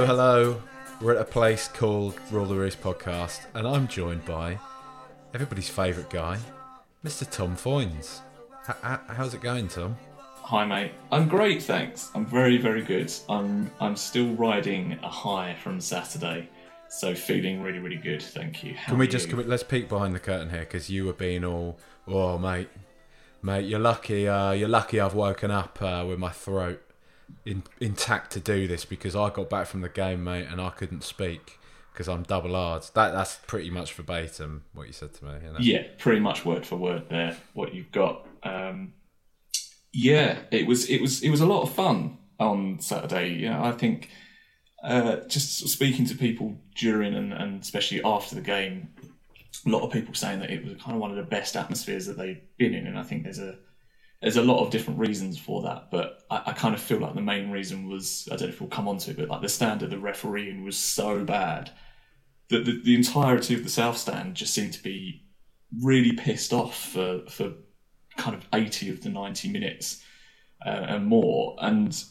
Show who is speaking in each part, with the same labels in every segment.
Speaker 1: Hello, hello. We're at a place called Rule the Roost podcast, and I'm joined by everybody's favourite guy, Mr. Tom Foins. H- h- how's it going, Tom?
Speaker 2: Hi mate, I'm great, thanks. I'm very, very good. I'm I'm still riding a high from Saturday, so feeling really, really good. Thank you. How
Speaker 1: Can we just can we, let's peek behind the curtain here because you were being all, oh mate, mate, you're lucky. Uh, you're lucky I've woken up uh, with my throat in, intact to do this because I got back from the game, mate, and I couldn't speak because I'm double R'd. That that's pretty much verbatim what you said to me. You know?
Speaker 2: Yeah, pretty much word for word there. What you've got. Um, yeah, it was it was it was a lot of fun on Saturday. Yeah, I think uh, just speaking to people during and, and especially after the game, a lot of people saying that it was kind of one of the best atmospheres that they've been in, and I think there's a there's a lot of different reasons for that, but I, I kind of feel like the main reason was I don't know if we'll come on to it, but like the standard of refereeing was so bad that the, the entirety of the South Stand just seemed to be really pissed off for for kind of 80 of the 90 minutes uh, and more. And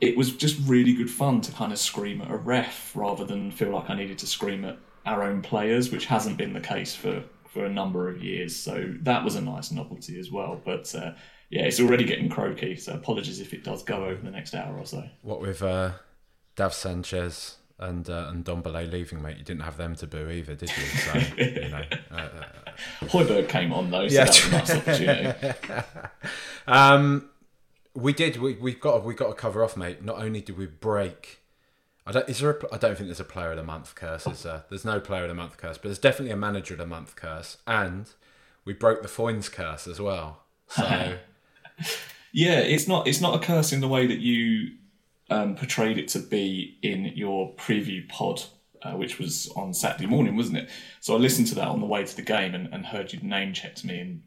Speaker 2: it was just really good fun to kind of scream at a ref rather than feel like I needed to scream at our own players which hasn't been the case for for a number of years. So that was a nice novelty as well. But uh, yeah it's already getting croaky so apologies if it does go over the next hour or so
Speaker 1: What with uh, Dav Sanchez and uh, and Ndombele leaving, mate, you didn't have them to boo either, did you? So you know. Uh, uh,
Speaker 2: Højbjerg came on though so
Speaker 1: Yeah,
Speaker 2: that was a nice opportunity
Speaker 1: um, we did. We we've got we got to cover off, mate. Not only did we break. I don't. Is there? A, I don't think there's a player of the month curse. Is there? There's no player of the month curse, but there's definitely a manager of the month curse, and we broke the Foins curse as well. So
Speaker 2: Yeah, it's not it's not a curse in the way that you um, portrayed it to be in your preview pod, uh, which was on Saturday morning, wasn't it? So I listened to that on the way to the game and, and heard you name checked me and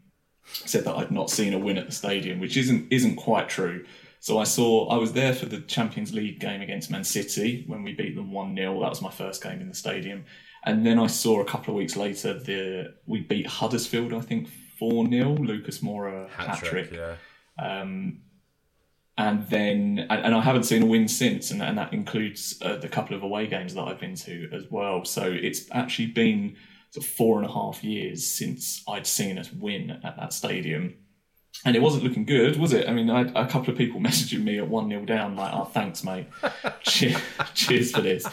Speaker 2: said that I'd not seen a win at the stadium, which isn't isn't quite true. So I saw I was there for the Champions League game against Man City when we beat them one 0 That was my first game in the stadium, and then I saw a couple of weeks later the we beat Huddersfield, I think four 0 Lucas Moura hat trick.
Speaker 1: yeah.
Speaker 2: Um, and then, and, and I haven't seen a win since, and, and that includes uh, the couple of away games that I've been to as well. So it's actually been sort of four and a half years since I'd seen us win at that stadium. And it wasn't looking good, was it? I mean, I had a couple of people messaging me at 1 0 down, like, oh, thanks, mate. cheers, cheers for this.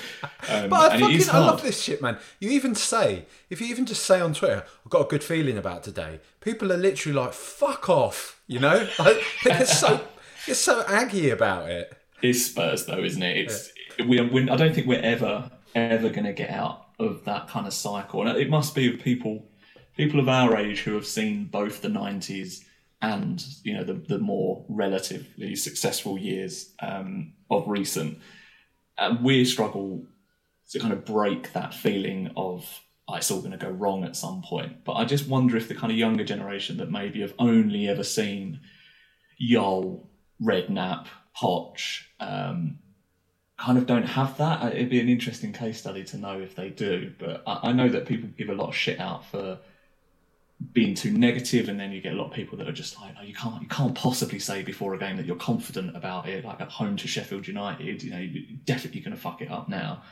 Speaker 2: Um,
Speaker 1: But I
Speaker 2: and it is
Speaker 1: fucking I love this shit, man. You even say if you even just say on Twitter, "I've got a good feeling about today." People are literally like, "Fuck off," you know. Like, they're so they're so aggy about it.
Speaker 2: It's Spurs, though, isn't it? It's we, we. I don't think we're ever ever going to get out of that kind of cycle, and it must be of people people of our age who have seen both the '90s and you know the the more relatively successful years um, of recent. And we struggle to kind of break that feeling of oh, it's all going to go wrong at some point. But I just wonder if the kind of younger generation that maybe have only ever seen Jol, Redknapp, Poch, um, kind of don't have that. Uh, It'd be an interesting case study to know if they do. But I, I know that people give a lot of shit out for being too negative, and then you get a lot of people that are just like, "No, you can't, you can't possibly say before a game that you're confident about it." Like at home to Sheffield United, you know, you're definitely going to fuck it up now.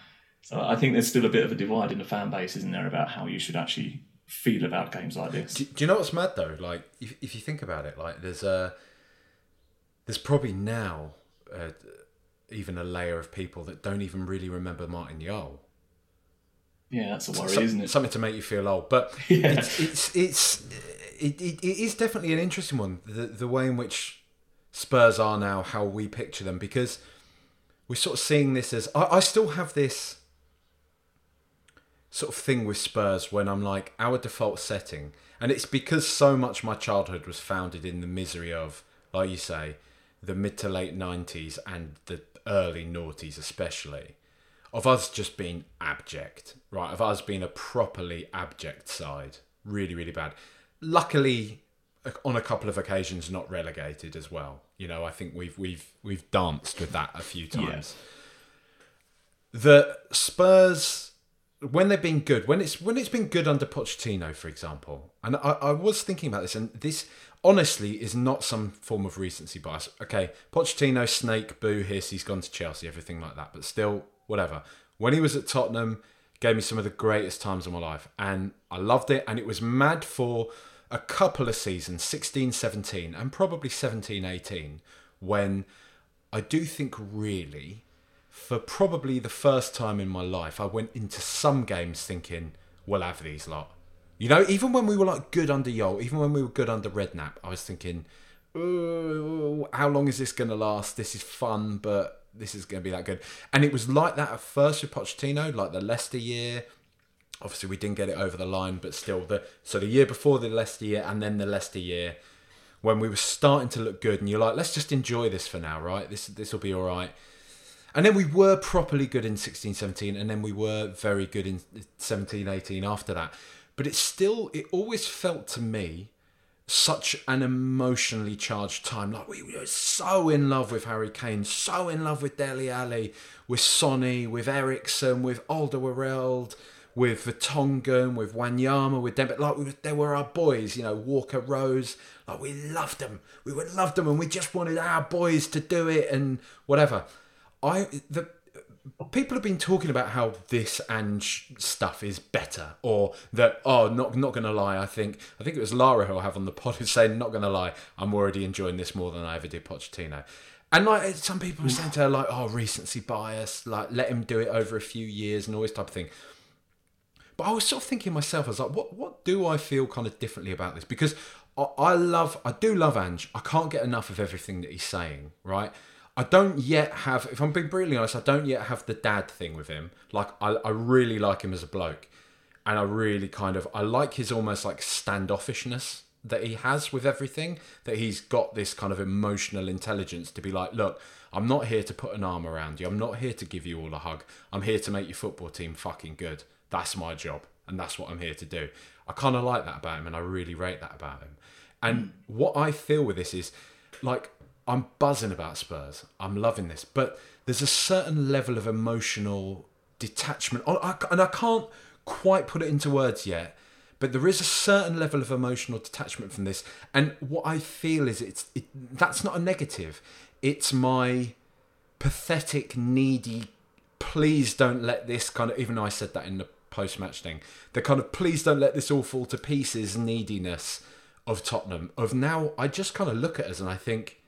Speaker 2: So I think there's still a bit of a divide in the fan base, isn't there, about how you should actually feel about games like this.
Speaker 1: Do, do you know what's mad though? Like, if, if you think about it, like there's a there's probably now uh, even a layer of people that don't even really remember Martin Jol.
Speaker 2: Yeah, that's a worry,
Speaker 1: Some-
Speaker 2: isn't it?
Speaker 1: Something to make you feel old, but
Speaker 2: Yeah.
Speaker 1: it's it's it's it, it, it is definitely an interesting one. The the way in which Spurs are now, how we picture them, because we're sort of seeing this as I, I still have this sort of thing with Spurs when I'm like our default setting, and it's because so much my childhood was founded in the misery of, like you say, the mid to late '90s and the early noughties, especially, of us just being abject, right? Of us being a properly abject side, really, really bad. Luckily, on a couple of occasions, not relegated as well. You know, I think we've we've we've danced with that a few times. The Spurs when they've been good, when it's when it's been good under Pochettino, for example, and I, I was thinking about this, and this honestly is not some form of recency bias. Okay, Pochettino, snake, boo, hiss, he's gone to Chelsea, everything like that, but still, whatever. When he was at Tottenham, gave me some of the greatest times of my life, and I loved it, and it was mad for a couple of seasons, 16, 17, and probably 17, 18, when I do think really for probably the first time in my life, I went into some games thinking, we'll have these lot. You know, even when we were like good under Jol, even when we were good under Redknapp, I was thinking, how long is this going to last? This is fun, but this is going to be that good. And it was like that at first with Pochettino, like the Leicester year. Obviously, we didn't get it over the line, but still, the so the year before the Leicester year and then the Leicester year, when we were starting to look good, and you're like, let's just enjoy this for now, right? This this will be all right. And then we were properly good in 16 17, and then we were very good in 17 18 after that. But it still, it always felt to me such an emotionally charged time. Like we were so in love with Harry Kane, so in love with Dele Alli, with Sonny, with Eriksen, with Alderweireld, with Vertonghen, with Wanyama, with Dembele. Like we were, they were our boys, you know, Walker Rose. Like we loved them. We would love them, and we just wanted our boys to do it and whatever. I the people have been talking about how this and stuff is better, or that oh, not not gonna lie, I think I think it was Lara who I have on the pod who's saying not gonna lie, I'm already enjoying this more than I ever did Pochettino. And like some people are saying to her, like, oh, recency bias, like let him do it over a few years and all this type of thing. But I was sort of thinking myself, I was like, what what do I feel kind of differently about this? Because I, I love, I do love Ange. I can't get enough of everything that he's saying, right? I don't yet have, if I'm being brutally honest, I don't yet have the dad thing with him. Like, I, I really like him as a bloke. And I really kind of, I like his almost like standoffishness that he has with everything. That he's got this kind of emotional intelligence to be like, look, I'm not here to put an arm around you. I'm not here to give you all a hug. I'm here to make your football team fucking good. That's my job. And that's what I'm here to do. I kind of like that about him and I really rate that about him. And what I feel with this is like, I'm buzzing about Spurs. I'm loving this, but there's a certain level of emotional detachment, and I can't quite put it into words yet. But there is a certain level of emotional detachment from this, and what I feel is it's it, that's not a negative. It's my pathetic, needy. Please don't let this kind of. Even though I said that in the post-match thing, the kind of please don't let this all fall to pieces neediness of Tottenham. Of now, I just kind of look at us and I think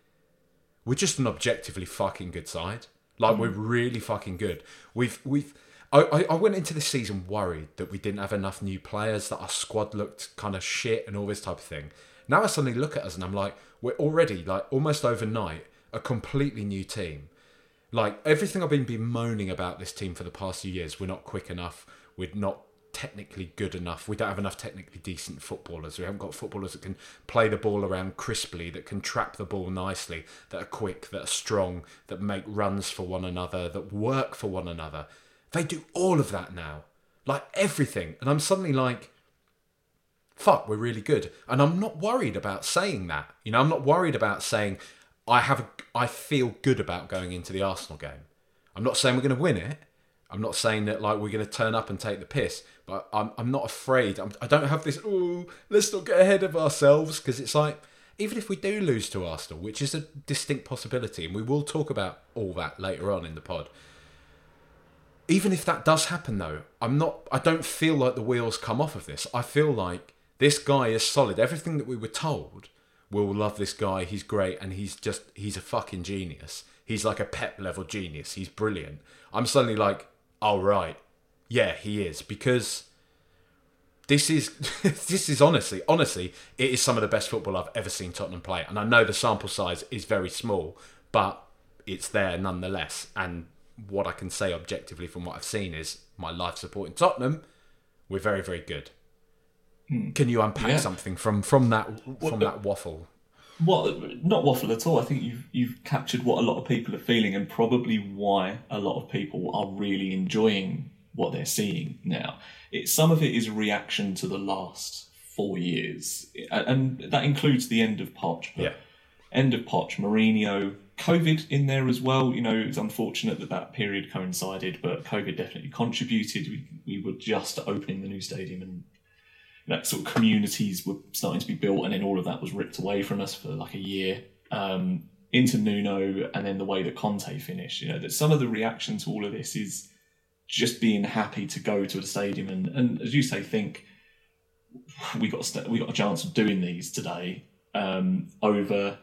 Speaker 1: we're just an objectively fucking good side. Like mm. we're really fucking good. We've we've. I, I went into this season worried that we didn't have enough new players, that our squad looked kind of shit and all this type of thing. Now I suddenly look at us and I'm like, we're already like almost overnight a completely new team. Like everything I've been bemoaning about this team for the past few years, we're not quick enough, we're not technically good enough. We don't have enough technically decent footballers. We haven't got footballers that can play the ball around crisply, that can trap the ball nicely, that are quick, that are strong, that make runs for one another, that work for one another. They do all of that now. Like everything. And I'm suddenly like, fuck, we're really good. And I'm not worried about saying that. You know, I'm not worried about saying I have a, I feel good about going into the Arsenal game. I'm not saying we're going to win it. I'm not saying that like we're going to turn up and take the piss, but I'm I'm not afraid. I'm, I do not have this. Oh, let's not get ahead of ourselves because it's like even if we do lose to Arsenal, which is a distinct possibility, and we will talk about all that later on in the pod. Even if that does happen, though, I'm not. I don't feel like the wheels come off of this. I feel like this guy is solid. Everything that we were told, we'll love this guy. He's great, and he's just he's a fucking genius. He's like a Pep level genius. He's brilliant. I'm suddenly like, oh right, yeah, he is because this is this is honestly, honestly, it is some of the best football I've ever seen Tottenham play, and I know the sample size is very small, but it's there nonetheless. And what I can say objectively from what I've seen is my life supporting Tottenham, we're very, very good. Can you unpack
Speaker 2: Hmm. Yeah.
Speaker 1: something from from that from that waffle?
Speaker 2: What not waffle at all. I think you've you've captured what a lot of people are feeling, and probably why a lot of people are really enjoying what they're seeing now. It, some of it is reaction to the last four years, and that includes the end of Poch. but
Speaker 1: Yeah.
Speaker 2: End of Poch, Mourinho, COVID in there as well. You know, it's unfortunate that that period coincided, but COVID definitely contributed. We, we were just opening the new stadium and that sort of communities were starting to be built, and then all of that was ripped away from us for like a year. Um, into Nuno, and then the way that Conte finished. You know, that some of the reaction to all of this is just being happy to go to a stadium, and, and as you say, think we got st- we got a chance of doing these today um, over.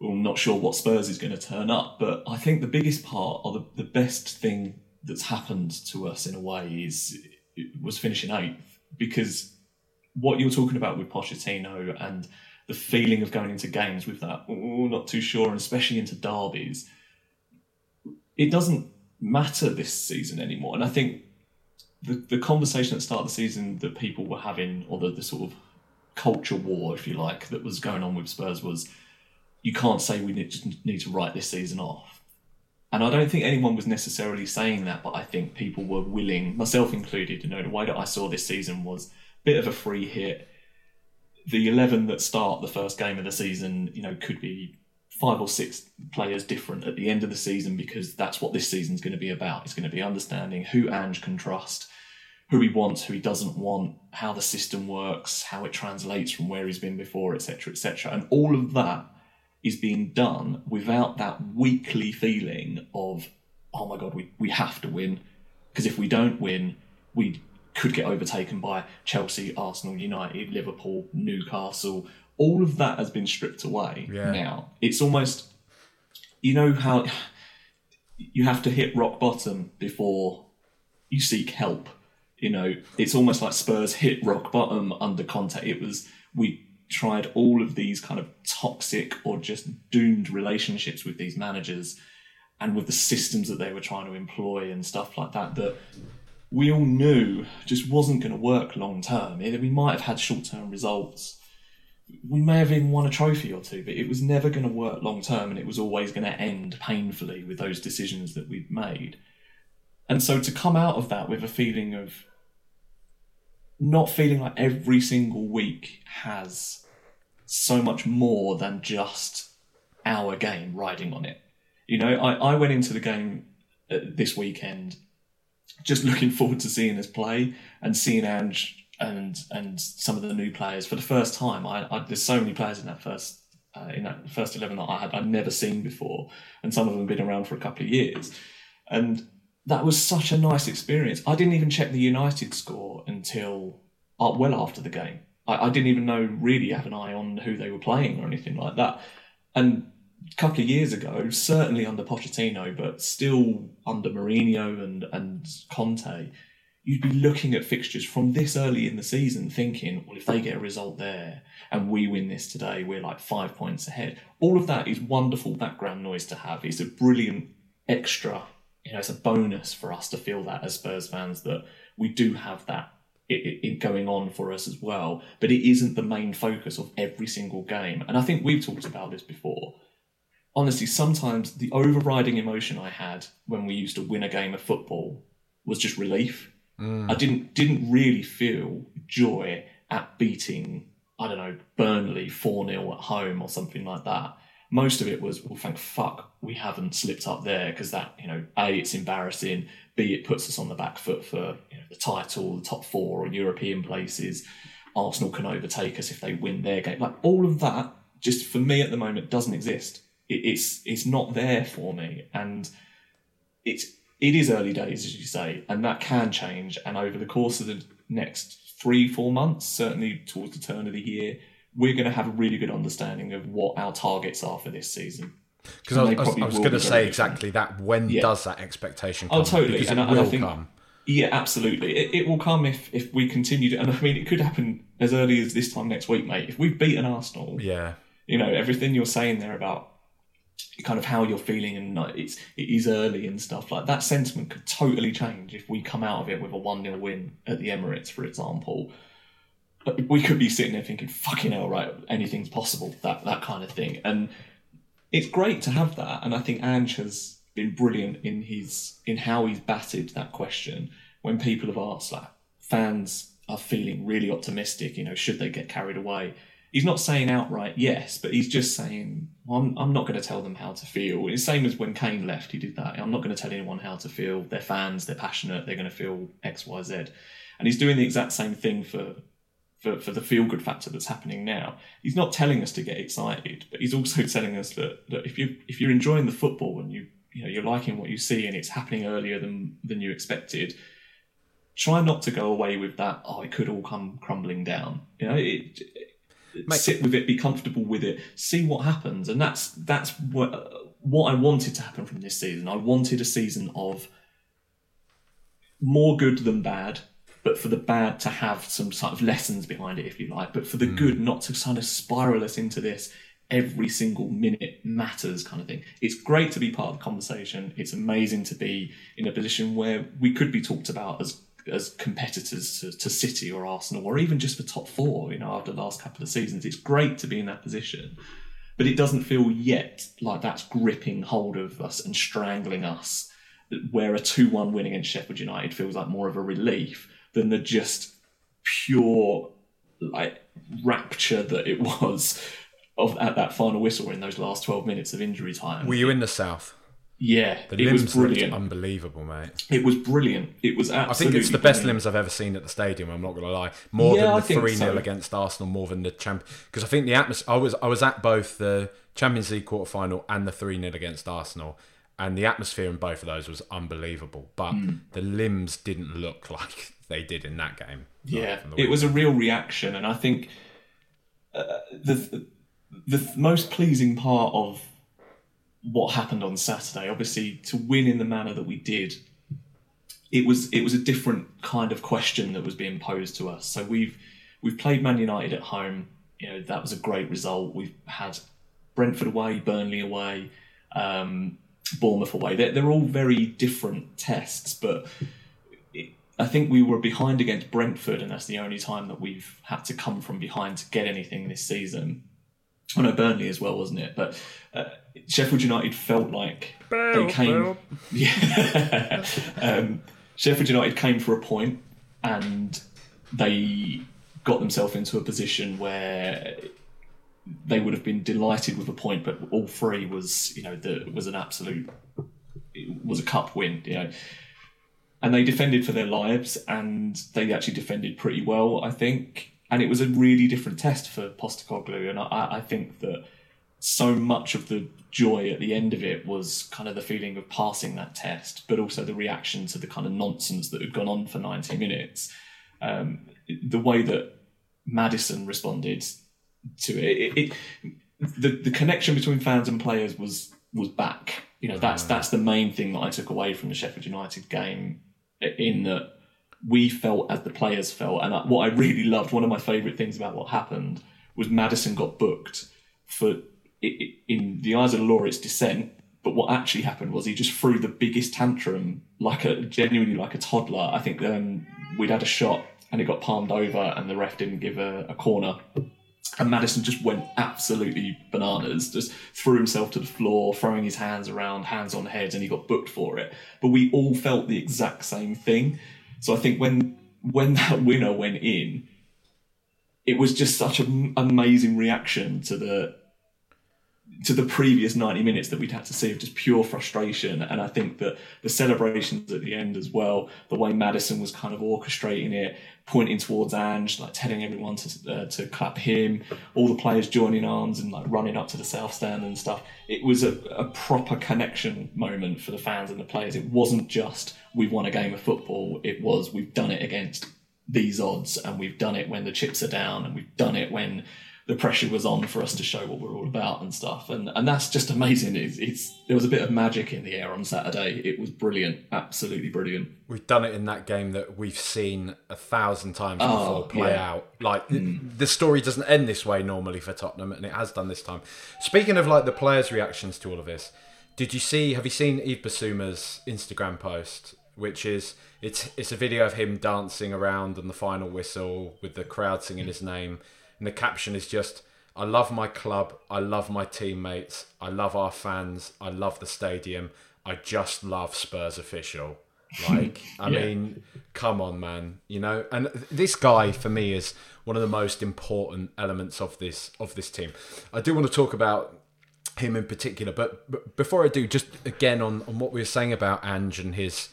Speaker 2: Well, I'm not sure what Spurs is going to turn up, but I think the biggest part, or the, the best thing that's happened to us in a way, is was finishing eighth because what you're talking about with Pochettino and the feeling of going into games with that, oh, not too sure, and especially into derbies, it doesn't matter this season anymore. And I think the, the conversation at the start of the season that people were having, or the, the sort of culture war, if you like, that was going on with Spurs was you can't say we need, need to write this season off. And I don't think anyone was necessarily saying that, but I think people were willing, myself included, you know, the way that I saw this season was bit of a free hit. The 11 that start the first game of the season, you know, could be five or six players different at the end of the season because that's what this season's going to be about. It's going to be understanding who Ange can trust, who he wants, who he doesn't want, how the system works, how it translates from where he's been before, etc., etc. And all of that is being done without that weekly feeling of, oh my God, we, we have to win. Because if we don't win, we could get overtaken by Chelsea, Arsenal, United, Liverpool, Newcastle. All of that has been stripped away
Speaker 1: Yeah.
Speaker 2: now. It's almost, you know, how you have to hit rock bottom before you seek help. You know, it's almost like Spurs hit rock bottom under Conte. It was we tried all of these kind of toxic or just doomed relationships with these managers and with the systems that they were trying to employ and stuff like that that we all knew just wasn't going to work long term. We might have had short term results. We may have even won a trophy or two, but it was never going to work long term and it was always going to end painfully with those decisions that we'd made. And so to come out of that with a feeling of not feeling like every single week has so much more than just our game riding on it. You know, I, I went into the game uh, this weekend just looking forward to seeing us play and seeing Ange and and some of the new players for the first time. I, I there's so many players in that first uh, in that first eleven that I had I'd never seen before, and some of them been around for a couple of years, and that was such a nice experience. I didn't even check the United score until uh, well after the game. I, I didn't even know really have an eye on who they were playing or anything like that, and couple of years ago, certainly under Pochettino, but still under Mourinho and, and Conte, you'd be looking at fixtures from this early in the season thinking, well, if they get a result there and we win this today, we're like five points ahead. All of that is wonderful background noise to have. It's a brilliant extra, you know, it's a bonus for us to feel that as Spurs fans that we do have that it, it going on for us as well. But it isn't the main focus of every single game. And I think we've talked about this before honestly, sometimes the overriding emotion I had when we used to win a game of football was just relief. Mm. I didn't didn't really feel joy at beating I don't know Burnley four 0 at home or something like that. Most of it was well, thank fuck we haven't slipped up there because that you know a it's embarrassing, b it puts us on the back foot for you know, the title, the top four or European places. Arsenal can overtake us if they win their game. Like all of that, just for me at the moment, doesn't exist. It, it's it's not there for me, and it's it is early days, as you say, and that can change. And over the course of the next three four months, certainly towards the turn of the year, we're going to have a really good understanding of what our targets are for this season.
Speaker 1: Because I was, I was, was going to say exactly that. When
Speaker 2: Yeah.
Speaker 1: does that expectation oh, come?
Speaker 2: Oh, totally,
Speaker 1: Because
Speaker 2: and and I think-
Speaker 1: come.
Speaker 2: Yeah, absolutely. It, it will come if if we continue to, and I mean, it could happen as early as this time next week, mate. If we've beaten Arsenal,
Speaker 1: Yeah.
Speaker 2: you know everything you're saying there about kind of how you're feeling and like, it's it is early and stuff like that. Sentiment could totally change if we come out of it with a 1-0 win at the Emirates for example. We could be sitting there thinking fucking hell right anything's possible that that kind of thing. And it's great to have that. And I think Ange has been brilliant in his in how he's batted that question. When people have asked like fans are feeling really optimistic you know should they get carried away he's not saying outright yes, but he's just saying, well, I'm, I'm not going to tell them how to feel. It's the same as when Kane left, he did that. I'm not going to tell anyone how to feel. They're fans, they're passionate, they're going to feel X, Y, Z. And he's doing the exact same thing for, for, for the feel good factor that's happening now. He's not telling us to get excited, but he's also telling us that, that if, you, if you're enjoying the football and you, you know, you're liking what you see and it's happening earlier than, than you expected, try not to go away with that, oh, it could all come crumbling down. You know, it,
Speaker 1: Mate.
Speaker 2: sit with it, be comfortable with it, see what happens, and that's that's what what I wanted to happen from this season. I wanted a season of more good than bad, but for the bad to have some sort of lessons behind it, if you like, but for the hmm. good not to kind of spiral us into this every single minute matters kind of thing. It's great to be part of the conversation. It's amazing to be in a position where we could be talked about as as competitors to, to City or Arsenal or even just for top four, you know, after the last couple of seasons. It's great to be in that position. But it doesn't feel yet like that's gripping hold of us and strangling us, where a 2 1 win against Sheffield United feels like more of a relief than the just pure like rapture that it was of at that final whistle in those last 12 minutes of injury time.
Speaker 1: Were you in the south?
Speaker 2: Yeah,
Speaker 1: The
Speaker 2: it was brilliant.
Speaker 1: unbelievable, mate.
Speaker 2: It was brilliant. It was absolutely.
Speaker 1: I think it's the best
Speaker 2: brilliant.
Speaker 1: limbs I've ever seen at the stadium. I'm not going to lie. More
Speaker 2: Yeah,
Speaker 1: than the three 0
Speaker 2: so.
Speaker 1: against Arsenal, more than the champ. Because I think the atmosphere. I was I was at both the Champions League quarter final and the three 0 against Arsenal, and the atmosphere in both of those was unbelievable. But
Speaker 2: Hmm.
Speaker 1: the limbs didn't look like they did in that game.
Speaker 2: Yeah, it was a real reaction, and I think uh, the the most pleasing part of what happened on Saturday, obviously, to win in the manner that we did, it was it was a different kind of question that was being posed to us. So we've we've played Man United at home. You know that was a great result. We've had Brentford away, Burnley away, um, Bournemouth away. They're, they're all very different tests, but I think we were behind against Brentford, and that's the only time that we've had to come from behind to get anything this season. I know Burnley as well, wasn't it? But uh, Sheffield United felt like they came. Yeah. um, Sheffield United came for a point, and they got themselves into a position where they would have been delighted with a point, but all three was, you know, the was an absolute, it was a cup win, you know. And they defended for their lives, and they actually defended pretty well, I think. And it was a really different test for Postecoglou, and I, I think that so much of the joy at the end of it was kind of the feeling of passing that test, but also the reaction to the kind of nonsense that had gone on for 90 minutes. Um, the way that Maddison responded to it, it, it the, the connection between fans and players was was back. You know, that's that's the main thing that I took away from the Sheffield United game. In that we felt as the players felt, and what I really loved, one of my favourite things about what happened was Maddison got booked for in the eyes of the law it's dissent. But what actually happened was he just threw the biggest tantrum, like a genuinely like a toddler. I think um, we'd had a shot and it got palmed over, and the ref didn't give a, a corner. And Maddison just went absolutely bananas, just threw himself to the floor, throwing his hands around, hands on heads, and he got booked for it. But we all felt the exact same thing. So I think when when that winner went in, it was just such an amazing reaction to the to the previous 90 minutes that we'd had to see of just pure frustration. And I think that the celebrations at the end as well, the way Maddison was kind of orchestrating it, pointing towards Ange, like telling everyone to, uh, to clap him, all the players joining arms and like running up to the South Stand and stuff. It was a, a proper connection moment for the fans and the players. It wasn't just we've won a game of football, it was we've done it against these odds and we've done it when the chips are down and we've done it when the pressure was on for us to show what we're all about and stuff. And and that's just amazing. It's, it's there was a bit of magic in the air on Saturday. It was brilliant, absolutely brilliant.
Speaker 1: We've done it in that game that we've seen a thousand times
Speaker 2: Oh,
Speaker 1: before play
Speaker 2: yeah.
Speaker 1: out. Like mm. the story doesn't end this way normally for Tottenham, and it has done this time. Speaking of like the players' reactions to all of this, did you see? Have you seen Yves Bissouma's Instagram post? Which is it's it's a video of him dancing around on the final whistle with the crowd singing his name, and the caption is just. I love my club. I love my teammates. I love our fans. I love the stadium. I just love Spurs official. Like, I
Speaker 2: Yeah.
Speaker 1: mean, come on, man. You know, and this guy for me is one of the most important elements of this of this team. I do want to talk about him in particular, but, but before I do, just again on on what we were saying about Ange and his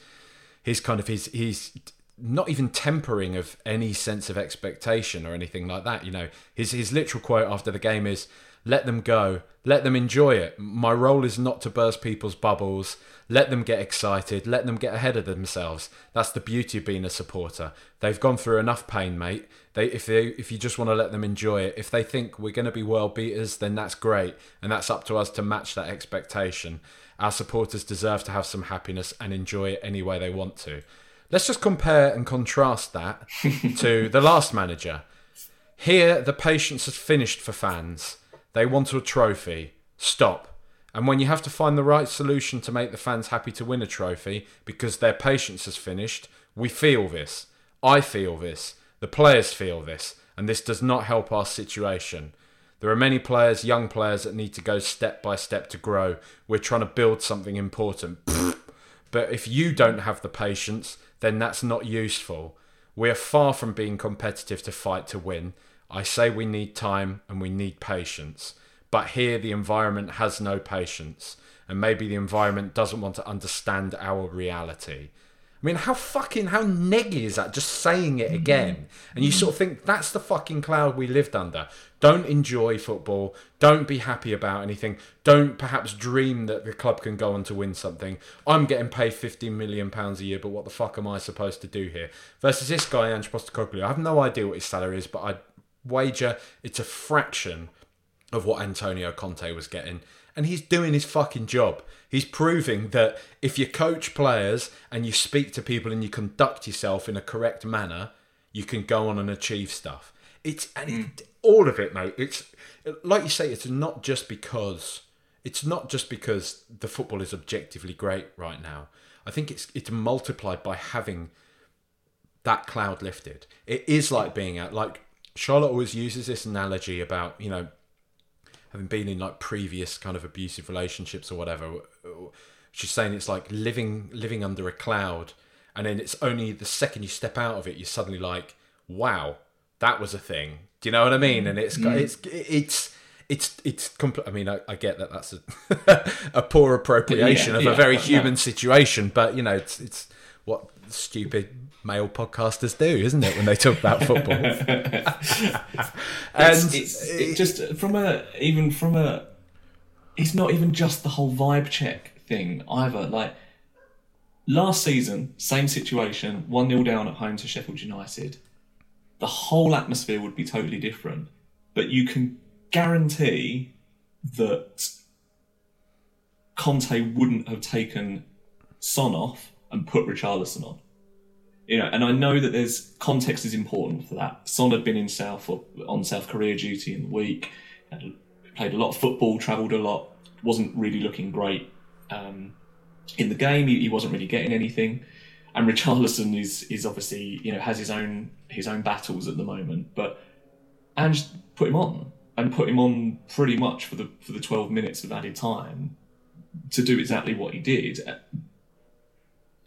Speaker 1: his kind of his his not even tempering of any sense of expectation or anything like that. You know, his his literal quote after the game is, "Let them go, let them enjoy it. My role is not to burst people's bubbles. Let them get excited. Let them get ahead of themselves. That's the beauty of being a supporter. They've gone through enough pain, mate. They if they if you just want to let them enjoy it. If they think we're going to be world beaters, then that's great, and that's up to us to match that expectation." Our supporters deserve to have some happiness and enjoy it any way they want to. Let's just compare and contrast that to the last manager. Here, the patience has finished for fans. They want a trophy. Stop. And when you have to find the right solution to make the fans happy to win a trophy because their patience has finished, we feel this. I feel this. The players feel this. And this does not help our situation. There are many players, young players, that need to go step by step to grow. We're trying to build something important. But if you don't have the patience, then that's not useful. We are far from being competitive to fight to win. I say we need time and we need patience. But here the environment has no patience. And maybe the environment doesn't want to understand our reality. I mean, how fucking, how neggy is that? Just saying it again. And you sort of think that's the fucking cloud we lived under. Don't enjoy football. Don't be happy about anything. Don't perhaps dream that the club can go on to win something. I'm getting paid 15 million pounds a year, but what the fuck am I supposed to do here? Versus this guy, Ange Postecoglou. I have no idea what his salary is, but I wager it's a fraction of what Antonio Conte was getting. And he's doing his fucking job. He's proving that if you coach players and you speak to people and you conduct yourself in a correct manner, you can go on and achieve stuff. It's and it, hmm. all of it, mate. It's like you say. It's not just because it's not just because the football is objectively great right now. I think it's it's multiplied by having that cloud lifted. It is like being out. Like Charlotte always uses this analogy about you know having been in like previous kind of abusive relationships or whatever. She's saying it's like living living under a cloud, and then it's only the second you step out of it, you're suddenly like, wow, that was a thing. Do you know what I mean? And it's mm. it's it's. It's it's compl- I mean I, I get that that's a, a poor appropriation
Speaker 2: Yeah,
Speaker 1: of a very human situation, but you know it's it's what stupid male podcasters do, isn't it, when they talk about football? and
Speaker 2: it's, it just from a even from a it's not even just the whole vibe check thing either. Like last season same situation 1-0 down at home to Sheffield United. The whole atmosphere would be totally different. But you can guarantee that Conte wouldn't have taken Son off and put Richarlison on you know, and I know that there's context is important for that. Son had been in South on South Korea duty in the week, played a lot of football, travelled a lot, wasn't really looking great um, in the game. He, he wasn't really getting anything, and Richarlison is is obviously you know has his own his own battles at the moment, but Ange put him on and put him on pretty much for the for the 12 minutes of added time to do exactly what he did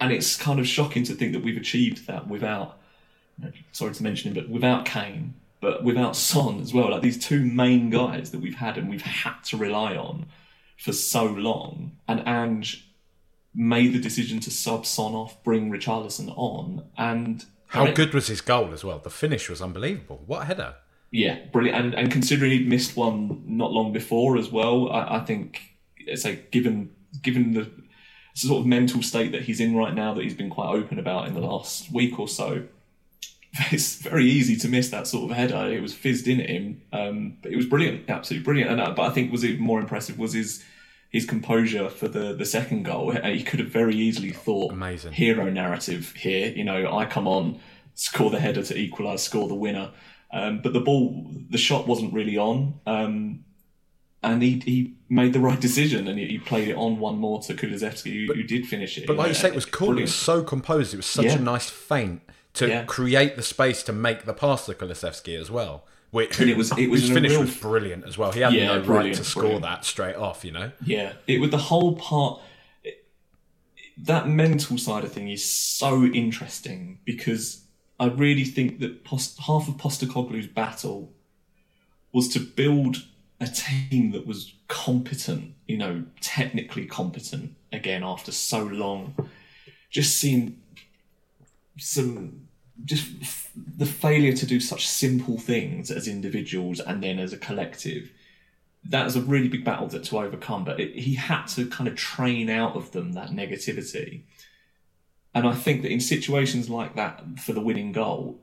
Speaker 2: and it's kind of shocking to think that we've achieved that without sorry to mention him but without Kane but without Son as well like these two main guys that we've had and we've had to rely on for so long and Ange made the decision to sub Son off bring Richarlison on and
Speaker 1: How good was his goal as well? The finish was unbelievable. What a header!
Speaker 2: yeah, brilliant. And, and considering he'd missed one not long before as well, I, I think it's like given given the sort of mental state that he's in right now, that he's been quite open about in the last week or so, it's very easy to miss that sort of header. It was fizzed in at him, um, but it was brilliant, absolutely brilliant. And uh, but I think was it more impressive was his his composure for the the second goal. He could have very easily thought
Speaker 1: Amazing.
Speaker 2: hero narrative here. You know, I come on, score the header to equalise, score the winner. Um, but the ball, the shot wasn't really on. Um, and he, he made the right decision and he, he played it on one more to Kulusevski, who, who did finish it.
Speaker 1: But like you say, it was cool. It was so composed. It was such
Speaker 2: Yeah.
Speaker 1: a nice feint to
Speaker 2: Yeah.
Speaker 1: create the space to make the pass to Kulusevski as well. Which
Speaker 2: And it was- it was
Speaker 1: whose
Speaker 2: in
Speaker 1: finish
Speaker 2: real-
Speaker 1: was brilliant as well. He had
Speaker 2: Yeah,
Speaker 1: no right to score
Speaker 2: brilliant.
Speaker 1: that straight off. You know,
Speaker 2: Yeah, it with the whole part. That mental side of thing is so interesting because I really think that Post, half of Postecoglou's battle was to build a team that was competent, you know, technically competent again after so long. Just seeing some, just f- the failure to do such simple things as individuals and then as a collective that was a really big battle to, to overcome, but it, he had to kind of train out of them that negativity. And I think that in situations like that for the winning goal,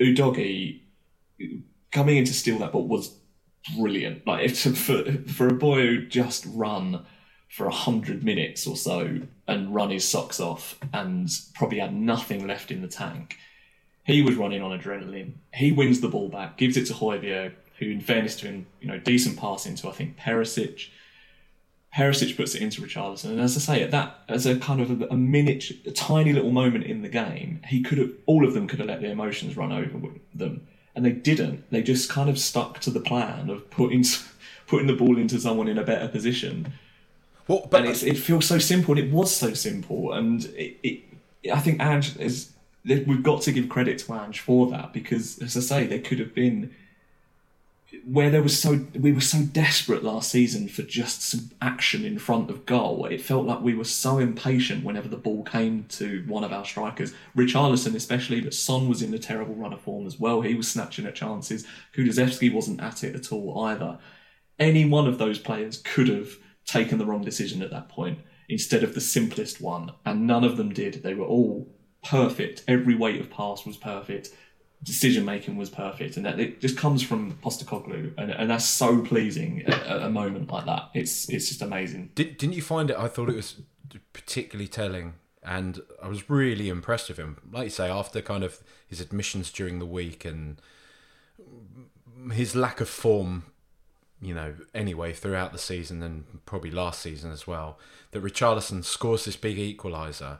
Speaker 2: Udogie coming in to steal that ball was brilliant. Like if, for for a boy who just run for a hundred minutes or so and run his socks off and probably had nothing left in the tank, he was running on adrenaline. He wins the ball back, gives it to Højbjerg, who, in fairness to him, you know, decent pass into I think Perisic. Perisic puts it into Richarlison, and as I say, at that as a kind of a, a miniature, a tiny little moment in the game, he could have all of them could have let their emotions run over them, and they didn't. They just kind of stuck to the plan of putting putting the ball into someone in a better position
Speaker 1: well, but
Speaker 2: and it's, it feels so simple, and it was so simple. And it, it I think Ange is. We've got to give credit to Ange for that because, as I say, there could have been where there was so we were so desperate last season for just some action in front of goal. It felt like we were so impatient whenever the ball came to one of our strikers, Richarlison especially. But Son was in a terrible run of form as well. He was snatching at chances. Kulusevski wasn't at it at all either. Any one of those players could have taken the wrong decision at that point instead of the simplest one, and none of them did. They were all perfect. Every weight of pass was perfect. Decision making was perfect, and that it just comes from Postecoglou, and, and that's so pleasing at, a moment like that. It's it's just amazing.
Speaker 1: Did, didn't you find it? I thought it was particularly telling, and I was really impressed with him. Like you say, after kind of his admissions during the week and his lack of form, you know, anyway, throughout the season and probably last season as well, that Richarlison scores this big equaliser.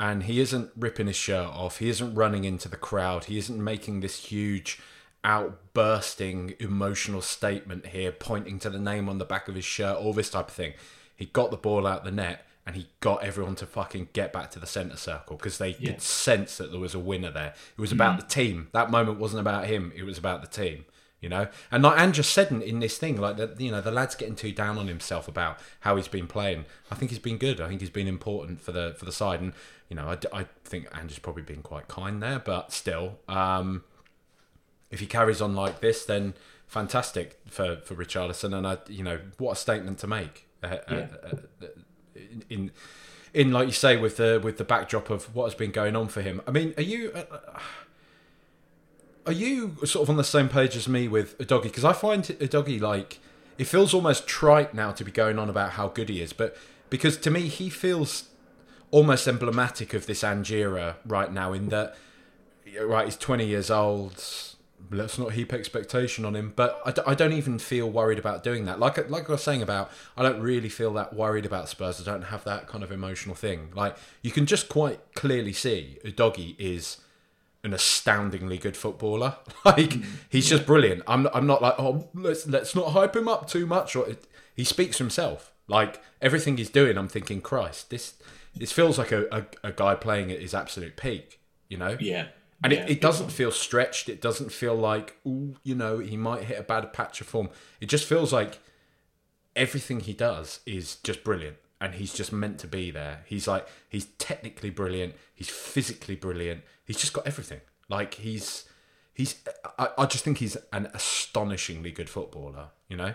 Speaker 1: And he isn't ripping his shirt off. He isn't running into the crowd. He isn't making this huge, outbursting, emotional statement here, pointing to the name on the back of his shirt, all this type of thing. He got the ball out the net and he got everyone to fucking get back to the centre circle because they
Speaker 2: Yeah.
Speaker 1: could sense that there was a winner there. It was about mm-hmm. the team. That moment wasn't about him. It was about the team. You know, and like Andrew said in, in this thing, like that, you know, the lad's getting too down on himself about how he's been playing. I think he's been good. I think he's been important for the for the side, and you know, I, I think Andrew's probably been quite kind there, but still, um, if he carries on like this, then fantastic for for Richarlison, and I, you know, what a statement to make. Uh,
Speaker 2: Yeah.
Speaker 1: uh, uh, in, in in like you say with the with the backdrop of what has been going on for him. I mean, are you uh, are you sort of on the same page as me with Udogie? Because I find Udogie like it feels almost trite now to be going on about how good he is, but because to me he feels almost emblematic of this Angira right now in that right he's 20 years old. Let's not heap expectation on him. But I, d- I don't even feel worried about doing that. Like like I was saying about I don't really feel that worried about Spurs. I don't have that kind of emotional thing. Like you can just quite clearly see a Udogie is an astoundingly good footballer. Like mm. he's just brilliant. I'm I'm not like oh let's let's not hype him up too much or it, he speaks for himself. Like everything he's doing I'm thinking Christ this this feels like a, a, a guy playing at his absolute peak you know
Speaker 2: Yeah,
Speaker 1: and
Speaker 2: Yeah,
Speaker 1: it, it doesn't feel stretched. It doesn't feel like, ooh, you know, he might hit a bad patch of form. It just feels like everything he does is just brilliant. And he's just meant to be there. He's like, he's technically brilliant. He's physically brilliant. He's just got everything. Like, he's, he's, I, I just think he's an astonishingly good footballer, you know?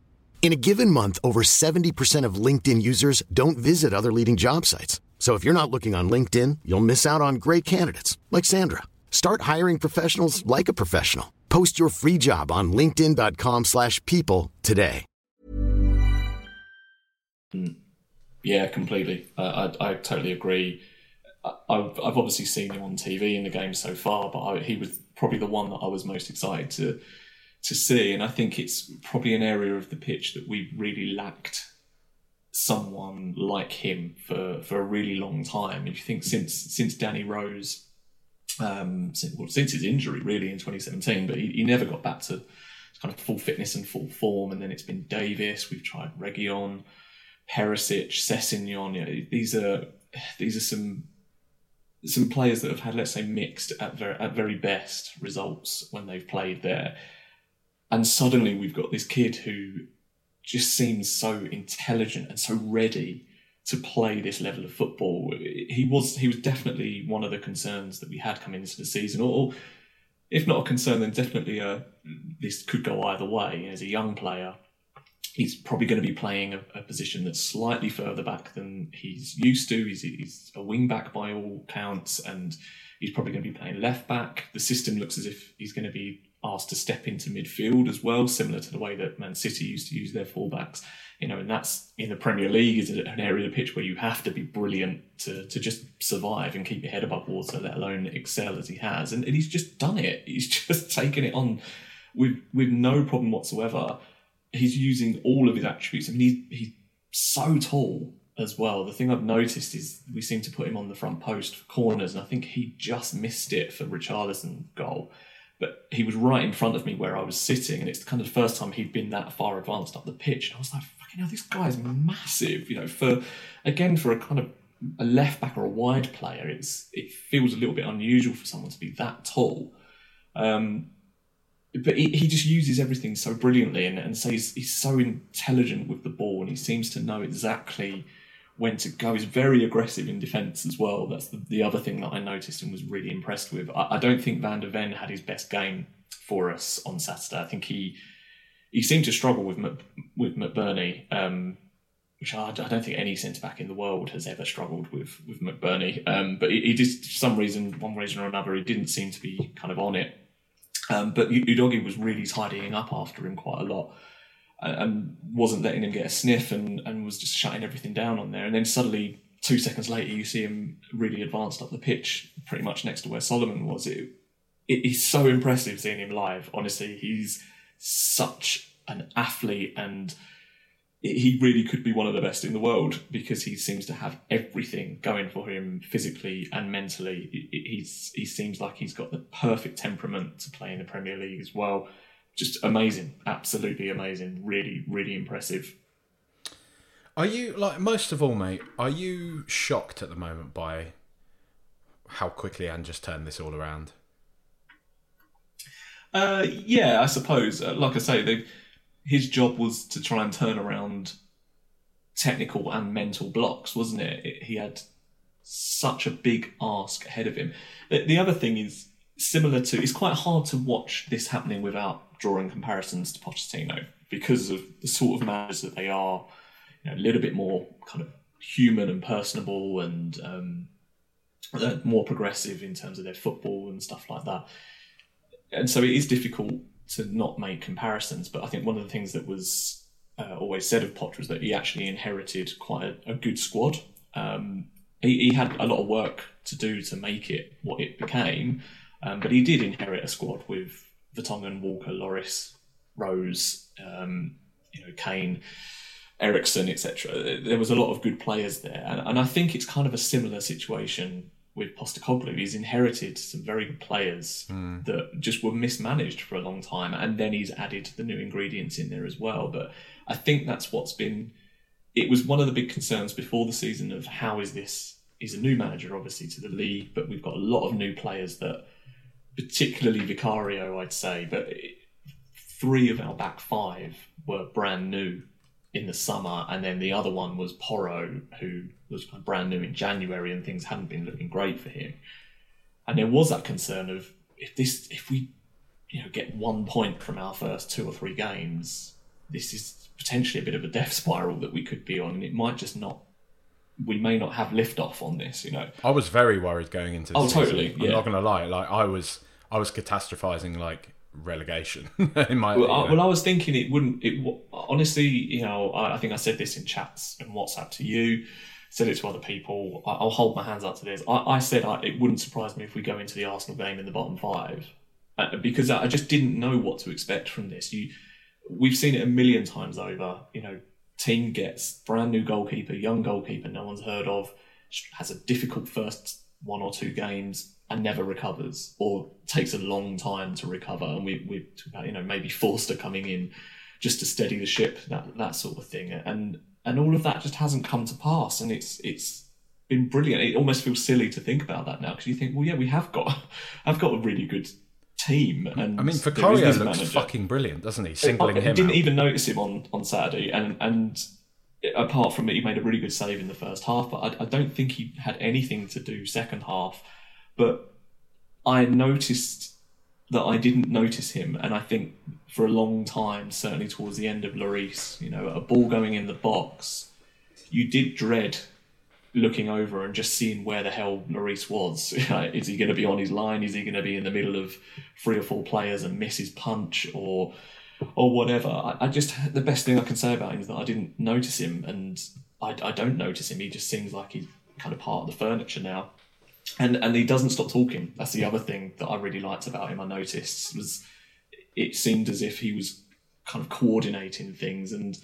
Speaker 3: In a given month, over 70% of LinkedIn users don't visit other leading job sites. So if you're not looking on LinkedIn, you'll miss out on great candidates like Sandra. Start hiring professionals like a professional. Post your free job on linkedin.com/people today.
Speaker 2: Yeah, completely. I, I totally agree. I, I've, I've obviously seen him on TV in the game so far, but I, he was probably the one that I was most excited to to see. And I think it's probably an area of the pitch that we really lacked someone like him for, for a really long time. If you think since since Danny Rose, um, since, well, since his injury really in 2017, but he, he never got back to kind of full fitness and full form. And then it's been Davies. We've tried Reguilon, Perisic, Sessegnon. You know, these are these are some some players that have had, let's say, mixed at very, at very best results when they've played there. And suddenly we've got this kid who just seems so intelligent and so ready to play this level of football. He was he was definitely one of the concerns that we had coming into the season, or if not a concern, then definitely a this could go either way. As a young player, he's probably going to be playing a, a position that's slightly further back than he's used to. He's, he's a wing back by all counts, and he's probably going to be playing left back. The system looks as if he's going to be asked to step into midfield as well, similar to the way that Man City used to use their fullbacks. You know, and that's in the Premier League is an area of the pitch where you have to be brilliant to, to just survive and keep your head above water, let alone excel as he has. And, and he's just done it. He's just taken it on with with no problem whatsoever. He's using all of his attributes. I mean, he's he's so tall as well. The thing I've noticed is we seem to put him on the front post for corners, and I think he just missed it for Richarlison goal but he was right in front of me where I was sitting, and it's kind of the first time he'd been that far advanced up the pitch. And I was like, fucking hell, this guy's massive. You know, for again for a kind of a left back or a wide player, it's it feels a little bit unusual for someone to be that tall. Um, but he, he just uses everything so brilliantly, and, and so he's, he's so intelligent with the ball, and he seems to know exactly when to go. He's very aggressive in defence as well. That's the, the, other thing that I noticed and was really impressed with. I, I, don't think Van der Ven had his best game for us on Saturday. I think he he seemed to struggle with with McBurnie, um, which I, I, don't think any centre back in the world has ever struggled with with McBurnie. Um, but he, he, just for some reason, one reason or another, he didn't seem to be kind of on it. Um, but Udogie was really tidying up after him quite a lot and wasn't letting him get a sniff and, and was just shutting everything down on there. And then suddenly, two seconds later, you see him really advanced up the pitch, pretty much next to where Solomon was. It, it is so impressive seeing him live. Honestly, he's such an athlete and he really could be one of the best in the world because he seems to have everything going for him physically and mentally. He's, he seems like he's got the perfect temperament to play in the Premier League as well just amazing, absolutely amazing, really, really impressive.
Speaker 1: Are you like most of all, mate? Are you shocked at the moment by how quickly Ange just turned this all around?
Speaker 2: Uh, yeah, I suppose. Uh, like I say, the, his job was to try and turn around technical and mental blocks, wasn't it? it he had such a big ask ahead of him. The, the other thing is similar to. It's quite hard to watch this happening without drawing comparisons to Pochettino because of the sort of managers that they are, you know, a little bit more kind of human and personable and um, more progressive in terms of their football and stuff like that. And so it is difficult to not make comparisons. But I think one of the things that was uh, always said of Poch was that he actually inherited quite a, a good squad. Um, he, he, had a lot of work to do to make it what it became, um, but he did inherit a squad with Vertonghen, Walker, Lloris, Rose, um, you know Kane, Eriksen, etc. There was a lot of good players there, and, and I think it's kind of a similar situation with Postecoglou. He's inherited some very good players
Speaker 1: Hmm.
Speaker 2: that just were mismanaged for a long time, and then he's added the new ingredients in there as well. But I think that's what's been. It was one of the big concerns before the season of how is this? He's a new manager, obviously, to the league, but we've got a lot of new players that, particularly Vicario, I'd say, but three of our back five were brand new in the summer, and then the other one was Porro, who was brand new in January, and things hadn't been looking great for him. And there was that concern of if this, if we, you know, get one point from our first two or three games, this is potentially a bit of a death spiral that we could be on, and it might just not. We may not have liftoff on this, you know.
Speaker 1: I was very worried going into. The
Speaker 2: Oh,
Speaker 1: season.
Speaker 2: totally,
Speaker 1: I'm not going to lie. Like I was, I was catastrophizing like relegation in my.
Speaker 2: Well, I, well, I was thinking it wouldn't. It honestly, you know, I, I think I said this in chats and WhatsApp to you, said it to other people. I, I'll hold my hands up to this. I, I said I, it wouldn't surprise me if we go into the Arsenal game in the bottom five, uh, because I, I just didn't know what to expect from this. You, we've seen it a million times over. You know, team gets brand new goalkeeper, young goalkeeper, no one's heard of, has a difficult first one or two games and never recovers or takes a long time to recover. And we we you know maybe Forster coming in just to steady the ship, that that sort of thing, and and all of that just hasn't come to pass. And it's it's been brilliant. It almost feels silly to think about that now because you think, well, yeah, we have got I've got a really good team. And
Speaker 1: I mean, Vicario looks
Speaker 2: manager.
Speaker 1: fucking brilliant, doesn't he? Singling
Speaker 2: I
Speaker 1: him I
Speaker 2: didn't
Speaker 1: out.
Speaker 2: even notice him on, on Saturday, and and apart from it, he made a really good save in the first half. But I, I don't think he had anything to do second half. But I noticed that I didn't notice him, and I think for a long time, certainly towards the end of Lloris, you know, a ball going in the box, you did dread looking over and just seeing where the hell Lloris was. Is he going to be on his line? Is he going to be in the middle of three or four players and miss his punch or or whatever? I, I just the best thing I can say about him is that I didn't notice him, and I, I don't notice him. He just seems like he's kind of part of the furniture now. And and he doesn't stop talking. That's the other thing that I really liked about him. I noticed was it seemed as if he was kind of coordinating things and